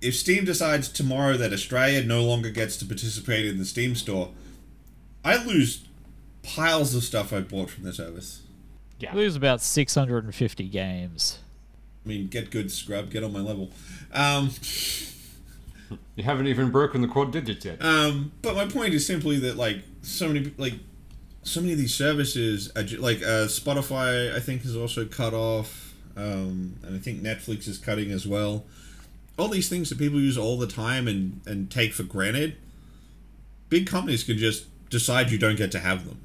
If Steam decides tomorrow that Australia no longer gets to participate in the Steam store, I lose piles of stuff I bought from the service. Yeah. Lose about 650 games. I mean, get good, scrub, get on my level. Um, You haven't even broken the quad digits yet. um, but my point is simply that like so many like so many of these services, are ju- like uh, Spotify, I think is also cut off, um, and I think Netflix is cutting as well. All these things that people use all the time and and take for granted, big companies can just decide you don't get to have them.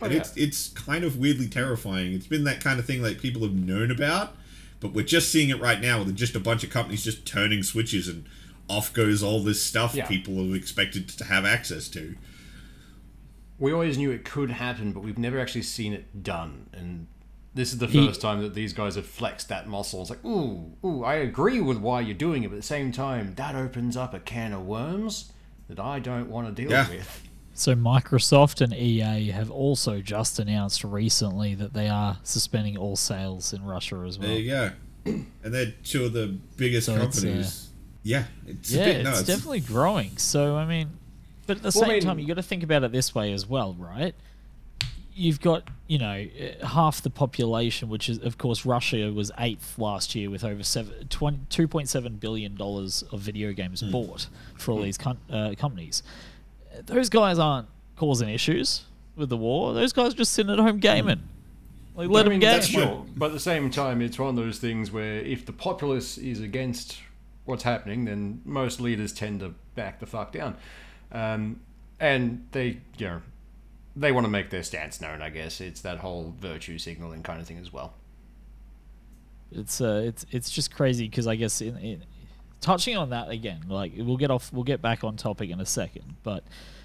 Oh, and yeah. it's it's kind of weirdly terrifying. It's been that kind of thing like people have known about, but we're just seeing it right now with just a bunch of companies just turning switches and off goes all this stuff Yeah. people have expected to have access to. we always knew it could happen, but we've never actually seen it done. And this is the He- first time that these guys have flexed that muscle. It's like, ooh, ooh, I agree with why you're doing it, but at the same time, that opens up a can of worms that I don't want to deal Yeah. with. So Microsoft and EA have also just announced recently that they are suspending all sales in Russia as well. There you go. And they're two of the biggest So it's, uh, companies. yeah, it's yeah, a bit it's nuts. definitely growing. So I mean, but at the Well, I same mean- time, you got to think about it this way as well, right? You've got you know uh, half the population, which is of course Russia was eighth last year with over seven, 20, 2.7 billion dollars of video games bought for all these com- uh, companies. Those guys aren't causing issues with the war. Those guys are just sitting at home gaming. Like let I them mean, game. that's sure. But at the same time, it's one of those things where if the populace is against what's happening, then most leaders tend to back the fuck down. Um, and they, you know, they want to make their stance known, I guess. It's that whole virtue signaling kind of thing as well. It's uh, it's it's just crazy because I guess in, in touching on that again, like we'll get off, we'll get back on topic in a second, but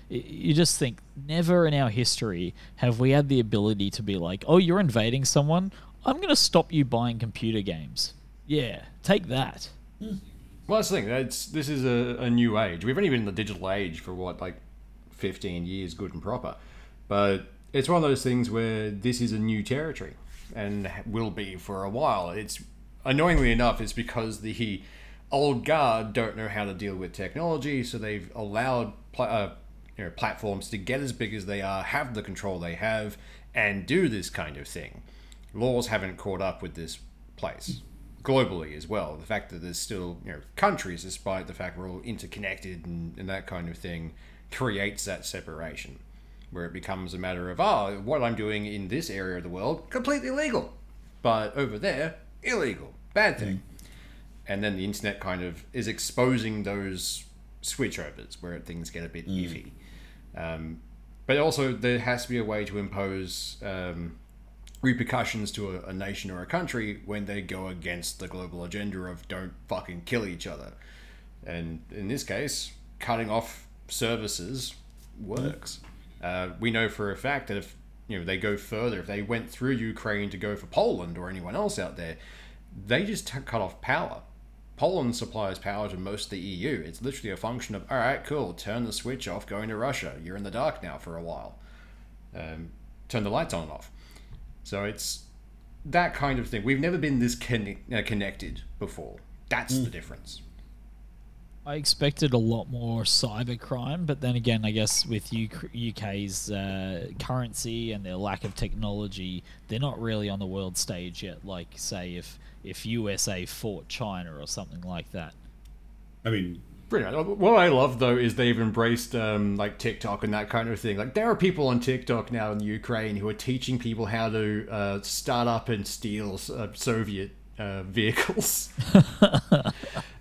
you just think never in our history have we had the ability to be like, oh, you're invading someone, I'm gonna stop you buying computer games. Yeah, take that. Well, that's the thing. It's, this is a, a new age. We've only been in the digital age for what, like 15 years, good and proper. But it's one of those things where this is a new territory and will be for a while. It's annoyingly enough, it's because the old guard don't know how to deal with technology, so they've allowed pla- uh, you know, platforms to get as big as they are, have the control they have, and do this kind of thing. Laws haven't caught up with this place globally as well. The fact that there's still you know countries, despite the fact we're all interconnected and, and that kind of thing, creates that separation, where it becomes a matter of oh, what I'm doing in this area of the world completely legal, but over there illegal, bad thing. And then the internet kind of is exposing those switchovers where things get a bit iffy. Um, but also, there has to be a way to impose um, repercussions to a, a nation or a country when they go against the global agenda of don't fucking kill each other. And in this case, cutting off services works. Uh, we know for a fact that if you know they go further, if they went through Ukraine to go for Poland or anyone else out there, they just t- cut off power. Poland supplies power to most of the EU. It's literally a function of all right, cool, turn the switch off, going to Russia. You're in the dark now for a while. Um, turn the lights on and off. So it's that kind of thing. We've never been this conne- uh, connected before. That's the difference. I expected a lot more cyber crime, but then again, I guess with UK's uh, currency and their lack of technology, they're not really on the world stage yet. Like, say, if if USA fought China or something like that. I mean, Pretty much. What I love though is they've embraced um, like TikTok and that kind of thing. Like there are people on TikTok now in Ukraine who are teaching people how to uh, start up and steal uh, Soviet uh, vehicles.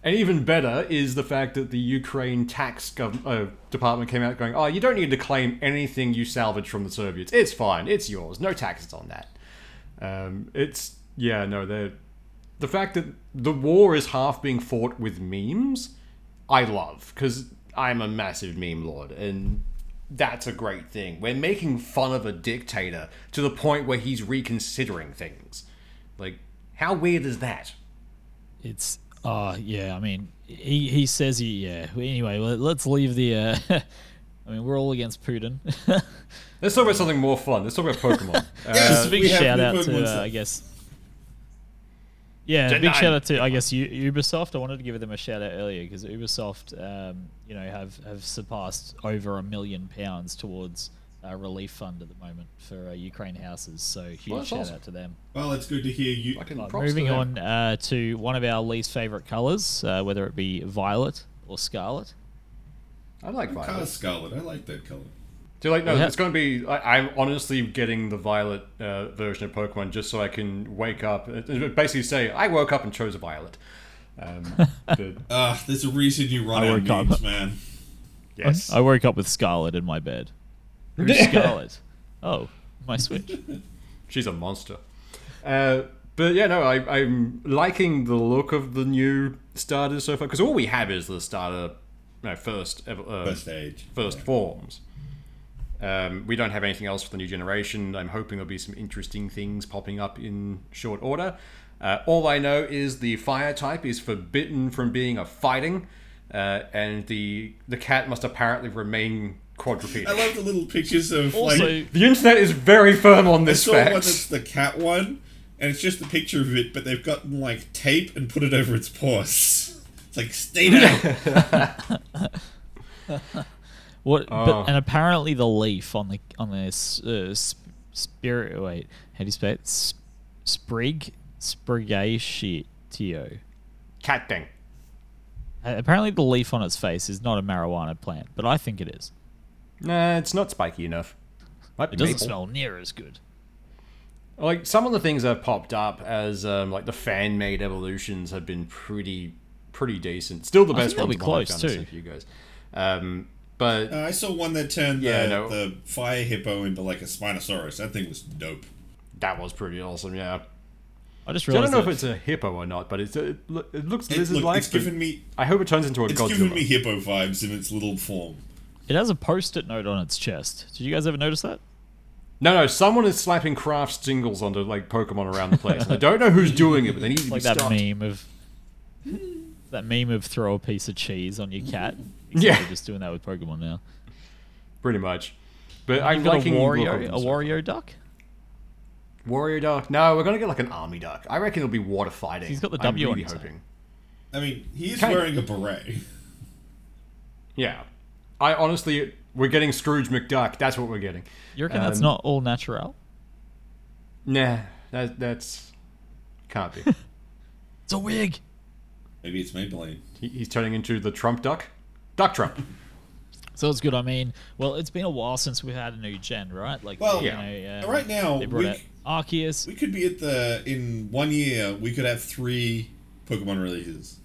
and even better is the fact that the Ukraine tax gov- uh, department came out going, "Oh, you don't need to claim anything you salvage from the Soviets. It's fine. It's yours. No taxes on that." Um, it's yeah, no, the fact that the war is half being fought with memes, I love because I'm a massive meme lord, and that's a great thing. We're making fun of a dictator to the point where he's reconsidering things. Like, how weird is that? It's uh yeah, I mean he he says he yeah. Anyway, let, let's leave the uh I mean we're all against Putin. Let's talk about something more fun. Let's talk about Pokemon. Yes. Uh, big we have shout out to uh. I guess yeah, Gen big shout out to I guess U- Ubisoft. I wanted to give them a shout out earlier because Ubisoft, um, you know, have have surpassed over a million pounds towards a relief fund at the moment for uh, Ukraine houses. So huge Well, shout awesome. out to them. well, it's good to hear you. Uh, props to moving on uh, to one of our least favorite colors, uh, whether it be violet or scarlet. I like Color Violet. Scarlet. I like that color. Do you like? No, Yeah. it's going to be. I, I'm honestly getting the Violet uh, version of Pokemon just so I can wake up. uh, Basically, say I woke up and chose a Violet. Um, but, Ah, there's a reason you run I out woke up. man. yes. I woke up with Scarlet in my bed. Who's Scarlet? Oh, my Switch. She's a monster. Uh, but yeah, no, I, I'm liking the look of the new starters so far because all we have is the starter, no, first ever, uh, First stage. first forms. Um, we don't have anything else for the new generation. I'm hoping there'll be some interesting things popping up in short order. Uh, all I know is the fire type is forbidden from being a fighting, uh, and the the cat must apparently remain quadrupedic. I love the little pictures of Also, like. the internet is very firm on I this saw one that's the cat one, and it's just a picture of it, but they've gotten like tape and put it over its paws. It's like stay down. what? Oh. But and apparently the leaf on the on the uh, sp- spirit. Wait, how do you spell it? S- sprig sprigatio. cat thing. Apparently the leaf on its face is not a marijuana plant, but I think it is. Nah, it's not spiky enough. Might It doesn't maple. smell near as good. Like some of the things that have popped up as um, like the fan made evolutions have been pretty pretty decent. Still the I best think they'll ones be close, too. this for you guys. Um, but Uh, I saw one that turned the, Yeah, no. the fire hippo into like a Spinosaurus. That thing was dope. that was pretty awesome. Yeah. I just So I don't realized know if it's a hippo or not, but it's a, it, loo- it looks It, look, it's given me I hope it turns into a it's Godzilla. given me hippo vibes in its little form. It has a post-it note on its chest. Did you guys ever notice that? No, no, someone is slapping Kraft singles onto like Pokemon around the place. I don't know who's doing it, but they need to like be that stopped. meme of that meme of throw a piece of cheese on your cat. Yeah. they're just doing that with Pokemon now. Pretty much. But I'm You've got a liking the look Wario, a them Wario duck. Warrior Duck. No, we're gonna get like an army duck. I reckon it'll be water fighting. He's got the I'm W on really his hoping. I mean, he's is Kinda. wearing a beret. Yeah, I honestly, we're getting Scrooge McDuck. That's what we're getting. You reckon that's Um, not all natural? Nah, that that's can't be. It's a wig. Maybe it's Maybelline. he, he's turning into the Trump duck. Duck Trump. So it's good. I mean, well, it's been a while since we've had a new gen, right? Like, Well, you yeah. know, um, Right now, they brought we, out Arceus. we could be at the in one year we could have three Pokemon releases.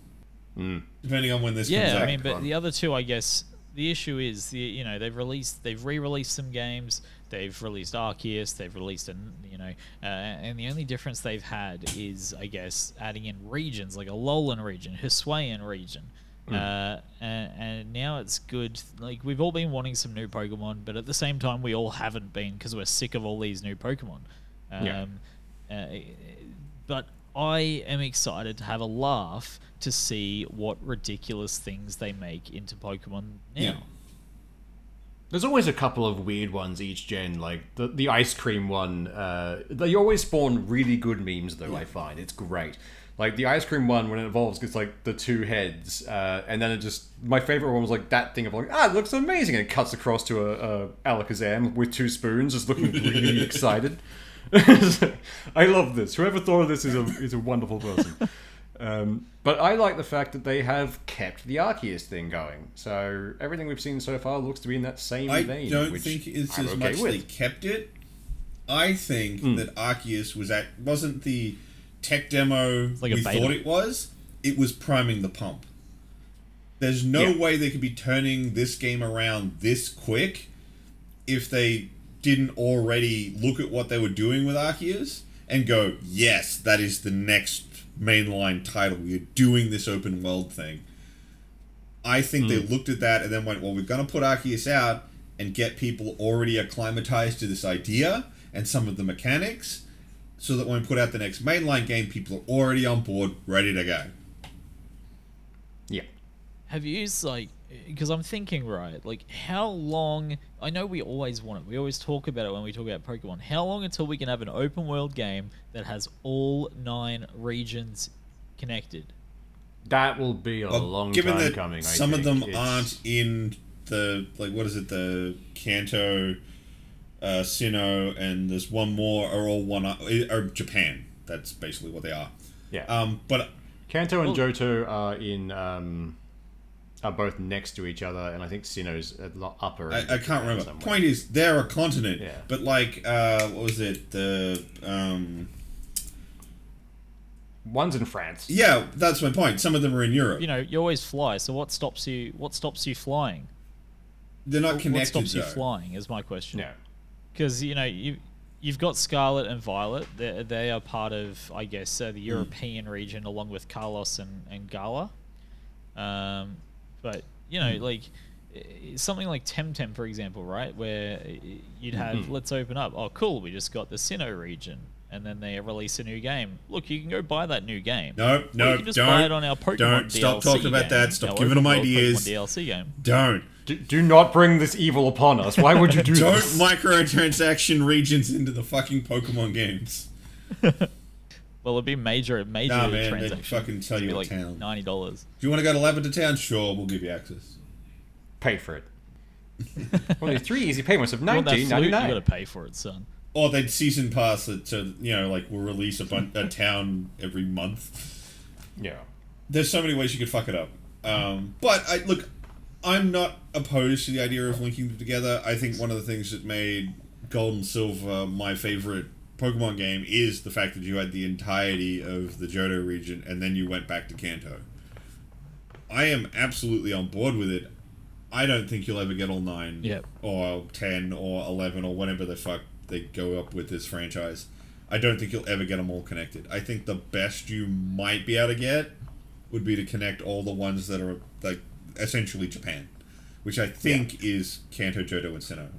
depending on when this comes Yeah, out. I mean, but the other two, I guess, the issue is the you know they've released they've re-released some games. They've released Arceus. They've released an you know, uh, and the only difference they've had is I guess adding in regions like a Alolan region, Hisuian region. Uh, and, and now it's good. Like we've all been wanting some new Pokemon, but at the same time, we all haven't been because we're sick of all these new Pokemon. Um, Yeah. uh, but I am excited to have a laugh to see what ridiculous things they make into Pokemon now. Yeah. There's always a couple of weird ones each gen, like the the ice cream one. Uh, they always spawn really good memes, though. I find it's great. Like the ice cream one, when it evolves, gets like the two heads, uh, and then it just. My favorite one was like that thing of like, ah, it looks amazing, and it cuts across to a, a Alakazam with two spoons, just looking really excited. I love this. Whoever thought of this is a is a wonderful person. Um, but I like the fact that they have kept the Arceus thing going. So everything we've seen so far looks to be in that same I vein. I don't which think it's I'm as okay much with. they kept it. I think Hmm. that Arceus was at wasn't the tech demo like we thought it was. It was priming the pump. There's no Yeah. way they could be turning this game around this quick if they didn't already look at what they were doing with Arceus and go, yes, that is the next mainline title. We're doing this open world thing. I think they hmm. looked at that and then went, well, we're going to put Arceus out and get people already acclimatized to this idea and some of the mechanics so that when we put out the next mainline game, people are already on board, ready to go. Yeah. Have you used like because I'm thinking right, like how long? I know we always want it. We always talk about it when we talk about Pokemon. How long until we can have an open world game that has all nine regions connected? That will be a Well, long given time that coming. I some of them It's- aren't in the like what is it the Kanto, uh, Sinnoh, and there's one more are all one or Japan. That's basically what they are. Yeah. Um, but Kanto and well- Johto are in um, are both next to each other, and I think Sinnoh's at the upper. I, end I can't remember. somewhere. Point is, they're a continent. Yeah. But like, uh, what was it? The um, One's in France. yeah, that's my point. Some of them are in Europe. You know, you always fly. So what stops you? What stops you flying? they're not connected. what connected. stops you flying? Is my question. Yeah. because you know you you've got Scarlet and Violet. They they are part of I guess uh, Hmm. the European region along with Kalos and and Galar. Um, but you know Hmm. like i- something like Temtem for example, right? Where you'd have Mm-hmm. let's open up. Oh, cool! We just got the Sinnoh region. And then they release a new game. Look, you can go buy that new game. No, no, you can just don't, buy it on our Pokemon don't. Stop DLC talking about that. Stop giving them ideas. Pokemon DLC game. Don't. Do, do not bring this evil upon us. Why would you do Don't this? microtransaction regions into the fucking Pokemon games. Well, it'd be major, major Nah, man, they'd transaction. fucking tell It'd you like town. ninety dollars. Do you want to go to Lavender Town? Sure, we'll give you access. Pay for it. well, there's three easy payments of You want that nineteen flute? ninety You got to pay for it, son. Or they'd season pass it to, you know, like we'll release a, bun- a town every month. Yeah. There's so many ways you could fuck it up. Um, but I look, I'm not opposed to the idea of linking them together. I think one of the things that made Gold and Silver my favorite Pokemon game is the fact that you had the entirety of the Johto region and then you went back to Kanto. I am absolutely on board with it. I don't think you'll ever get all nine Yep. or ten or eleven or whatever the fuck they go up with this franchise. I don't think you'll ever get them all connected. I think the best you might be able to get would be to connect all the ones that are like essentially Japan, which I think is Kanto, Johto, and Sinnoh.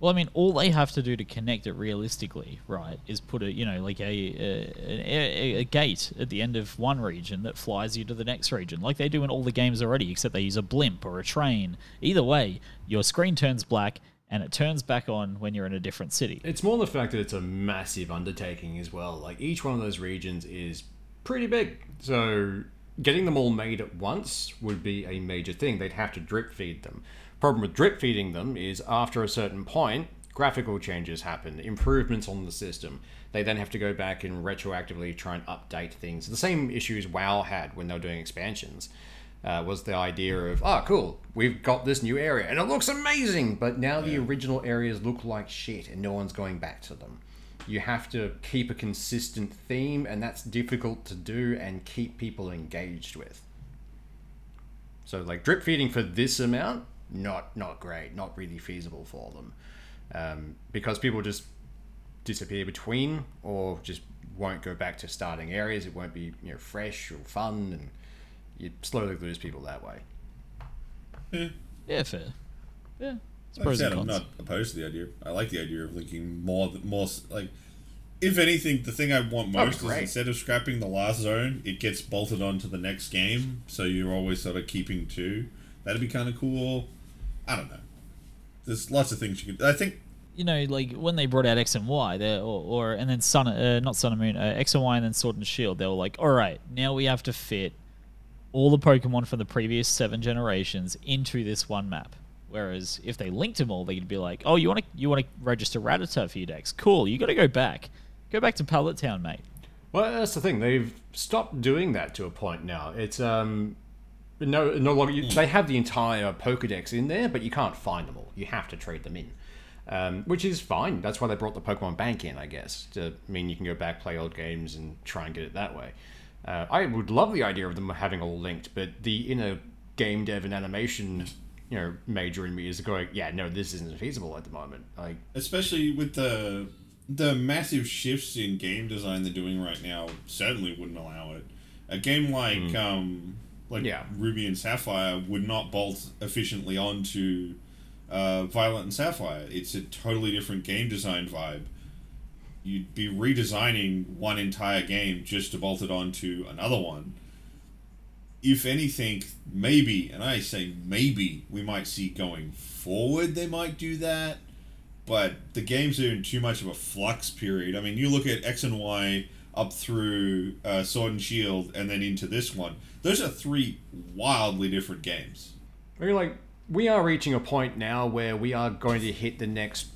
Well, I mean, all they have to do to connect it realistically, right, is put a you know like a a, a, a gate at the end of one region that flies you to the next region, like they do in all the games already, except they use a blimp or a train. Either way, your screen turns black and it turns back on when you're in a different city. It's more the fact that it's a massive undertaking as well. Like each one of those regions is pretty big, so getting them all made at once would be a major thing. They'd have to drip feed them. Problem with drip feeding them is after a certain point, graphical changes happen, improvements on the system. They then have to go back and retroactively try and update things. The same issues WoW had when they were doing expansions. Uh, was the idea of, oh, cool, we've got this new area and it looks amazing, but now the original areas look like shit and no one's going back to them. You have to keep a consistent theme, and that's difficult to do and keep people engaged with. So like drip feeding for this amount, not not great, not really feasible for them, um, because people just disappear between or just won't go back to starting areas. It won't be you know fresh or fun, and you slowly lose people that way. Yeah. Yeah, fair. Yeah. It's Like I said, I'm not opposed to the idea. I like the idea of linking more, more like. If anything, the thing I want Oh, most is instead of scrapping the last zone, it gets bolted onto the next game, so you're always sort of keeping two. That'd be kind of cool. I don't know. There's lots of things you could. I think you know, like when they brought out X and Y, there or, or and then Sun, uh, not Sun and Moon, uh, X and Y, and then Sword and Shield. They were like, all right, now we have to fit all the Pokemon from the previous seven generations into this one map. Whereas if they linked them all, they'd be like, oh, you want to you want to register Rattata for your decks? Cool, you got to go back, go back to Pallet Town, mate. Well, that's the thing. They've stopped doing that to a point now. It's um, no, no longer. You, they have the entire Pokedex in there, but you can't find them all. You have to trade them in, um, which is fine. That's why they brought the Pokemon Bank in, I guess, to mean you can go back, play old games, and try and get it that way. Uh, I would love the idea of them having all linked, but the inner game dev and animation, you know, major in me is going, yeah, no, this isn't feasible at the moment. Like, especially with the the massive shifts in game design they're doing right now certainly wouldn't allow it a game like um like Yeah. ruby and sapphire would not bolt efficiently onto uh, violet and sapphire it's a totally different game design vibe you'd be redesigning one entire game just to bolt it onto another one if anything, maybe, and I say maybe, we might see going forward they might do that. But the games are in too much of a flux period. I mean, you look at X and Y up through uh, Sword and Shield and then into this one. Those are three wildly different games. I mean, like we are reaching a point now where we are going to hit the next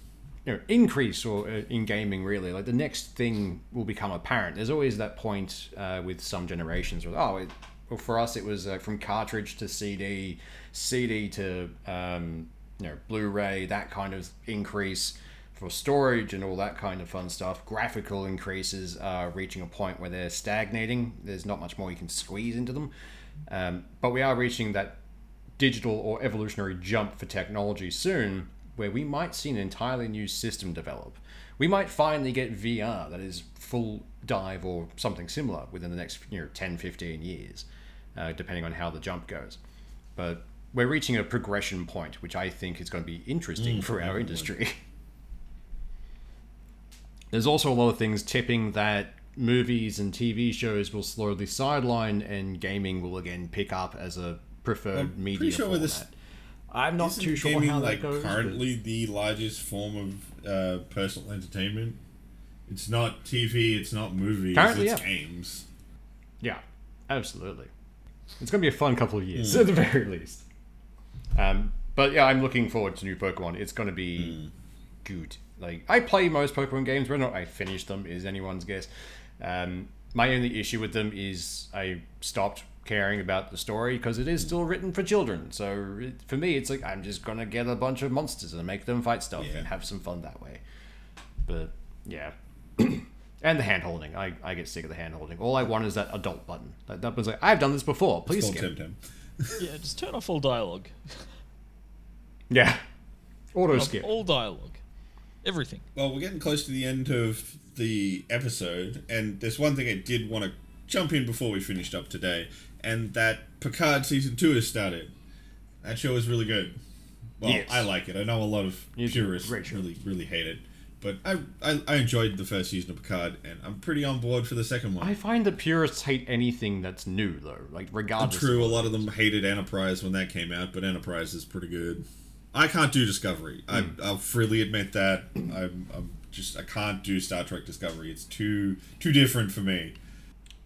you know, increase or uh, in gaming. Really, like the next thing will become apparent. There's always that point uh, with some generations where oh, it, well, for us it was uh, from cartridge to CD, CD to um, you know Blu-ray. That kind of increase for storage and all that kind of fun stuff. Graphical increases are reaching a point where they're stagnating. There's not much more you can squeeze into them. Um, but we are reaching that digital or evolutionary jump for technology soon where we might see an entirely new system develop. We might finally get VR that is full dive or something similar within the next you know 10 15 years uh, depending on how the jump goes. But we're reaching a progression point which I think is going to be interesting for our industry. There's also a lot of things tipping that movies and TV shows will slowly sideline and gaming will again pick up as a preferred I'm media sure format. this- I'm not too sure gaming, how that like goes. but- currently the largest form of uh, personal entertainment. It's not TV. It's not movies. Currently, it's yeah. games. Yeah, absolutely. It's going to be a fun couple of years Hmm. at the very least. Um, but yeah, I'm looking forward to new Pokemon. It's going to be Hmm. good. Like I play most Pokemon games, whether or not I finish them is anyone's guess. Um, my only issue with them is I stopped caring about the story because it is still written for children. So it, for me, it's like I'm just gonna get a bunch of monsters and make them fight stuff Yeah. and have some fun that way. But yeah. and the hand holding. I, I get sick of the hand holding. All I want is that adult button. That, that was like, I've done this before. Please skip. Yeah, just turn off all dialogue. Yeah. Auto skip. all dialogue. Everything. Well, we're getting close to the end of the episode, and there's one thing I did want to jump in before we finished up today, and that Picard season two has started. That show is really good. Well, Yes. I like it. I know a lot of It's purists really, really hate it, but I, I, I enjoyed the first season of Picard, and I'm pretty on board for the second one. I find that purists hate anything that's new, though. Like, regardless. True, a lot of them hated Enterprise when that came out, but Enterprise is pretty good. I can't do Discovery. I, I'll freely admit that. I'm, I'm just I can't do Star Trek Discovery. It's too too different for me.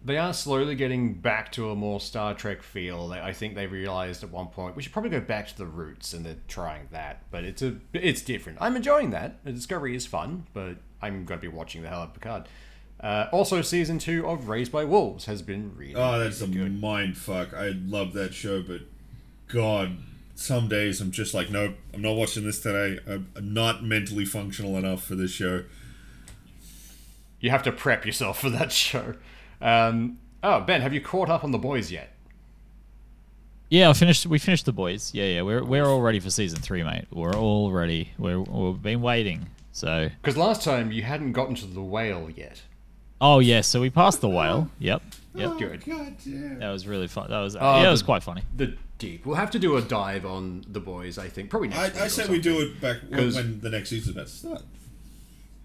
They are slowly getting back to a more Star Trek feel. I think they realized at one point we should probably go back to the roots, and they're trying that. But it's a it's different. I'm enjoying that. The Discovery is fun, but I'm going to be watching the hell out of Picard. Uh, also, season two of Raised by Wolves has been really, Oh, that's a good. mind fuck. I love that show, but God, some days I'm just like, nope, I'm not watching this today. I'm I'm not mentally functional enough for this show. You have to prep yourself for that show. Um, oh, Ben, have you caught up on the boys yet? Yeah, I finished. We finished the boys. Yeah, yeah. We're we're all ready for season three, mate. We're all ready. We're we've been waiting. So. Because last time you hadn't gotten to the whale yet. Oh yeah, so we passed the whale. Yep. Yep. Good. God damn. That was really fun. That was Oh, yeah, it was quite funny. The deep. We'll have to do a dive on the boys. I think probably next. I, week I or said we do it back when, 'Cause- when the next season's about to start.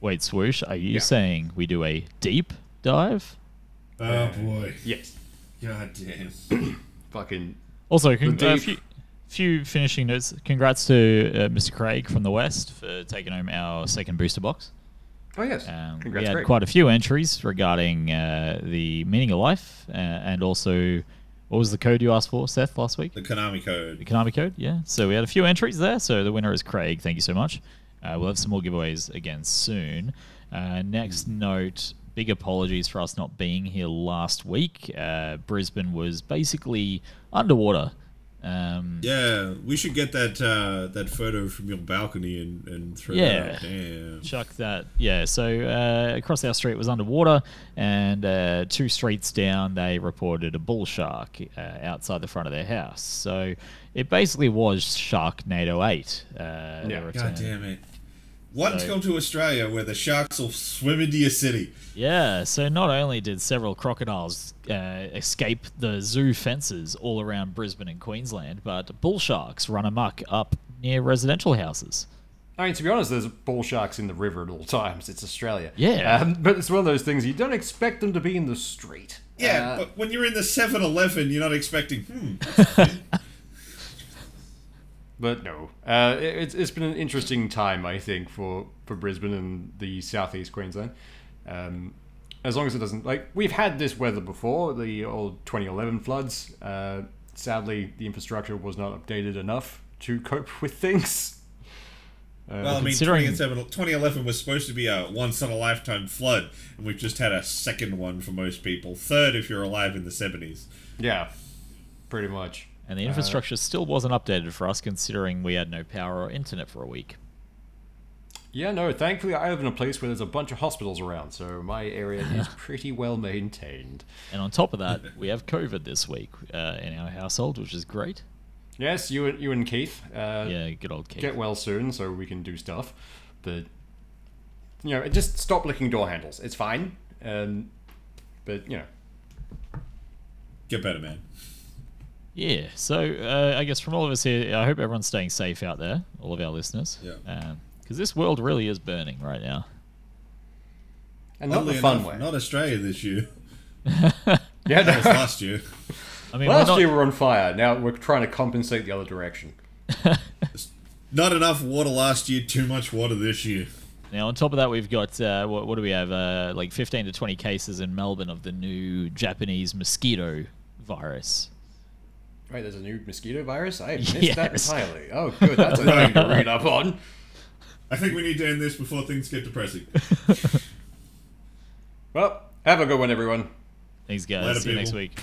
Wait, swoosh. Are you Yeah. saying we do a deep dive? Oh boy. Yes. God damn. Fucking. Also, con- The a deep- few, few finishing notes. Congrats to uh, Mr. Craig from the West for taking home our second booster box. Oh yes. Um, we had Greg. quite a few entries regarding uh, the meaning of life uh, and also what was the code you asked for, Seth, last week? The Konami code. The. Konami code, yeah. So we had a few entries there. So the winner is Craig. Thank you so much. Uh, we'll have some more giveaways again soon. Uh, next note big apologies for us not being here last week. Uh, Brisbane was basically underwater. Um, Yeah, we should get that uh, that photo from your balcony and, and throw Yeah. that out. Damn. Chuck that, yeah. So uh, across our street was underwater, and uh, two streets down, they reported a bull shark uh, outside the front of their house. So it basically was Sharknado 8. Uh, Yeah. the God damn it. One to So- come to Australia where the sharks will swim into your city. Yeah, so not only did several crocodiles uh, escape the zoo fences all around Brisbane and Queensland, but bull sharks run amok up near residential houses. I mean, to be honest, there's bull sharks in the river at all times. It's Australia. Yeah. Um, but it's one of those things you don't expect them to be in the street. Yeah, Uh, but when you're in the 7 Eleven, you're not expecting, hmm, But no, uh, it, it's it's been an interesting time, I think, for, for Brisbane and the southeast Queensland. Um, as long as it doesn't like we've had this weather before, the old 2011 floods. Uh, sadly, the infrastructure was not updated enough to cope with things. Uh, Well, I mean, considering- 2011 was supposed to be a once in a lifetime flood, and we've just had a second one for most people. Third if you're alive in the 70s. yeah, pretty much. And the infrastructure still wasn't updated for us, considering we had no power or internet for a week. Yeah, no. Thankfully, I live in a place where there's a bunch of hospitals around, so my area is pretty well maintained. And on top of that, we have COVID this week uh, in our household, which is great. Yes, you and you and Keith. Uh, Yeah, good old Keith. get well soon so we can do stuff. But you know, just stop licking door handles. It's fine. Um, but you know, Get better, man. Yeah, so uh, I guess from all of us here, I hope everyone's staying safe out there, all of our listeners. Yeah. Because this world really is burning right now. and not Oddly the fun enough, way. Not Australia this year. yeah, That was last year. I mean, we're Last not, year we're on fire. Now we're trying to compensate the other direction. Not enough water last year, too much water this year. now on top of that, we've got uh, what, what do we have? Uh, like 15 to 20 cases in Melbourne of the new Japanese mosquito virus. Right, there's a new mosquito virus. I missed that entirely. Oh, good. That's a thing to read up on. I think we need to end this before things get depressing. Well, have a good one, everyone. Thanks, guys. Later, See you next week.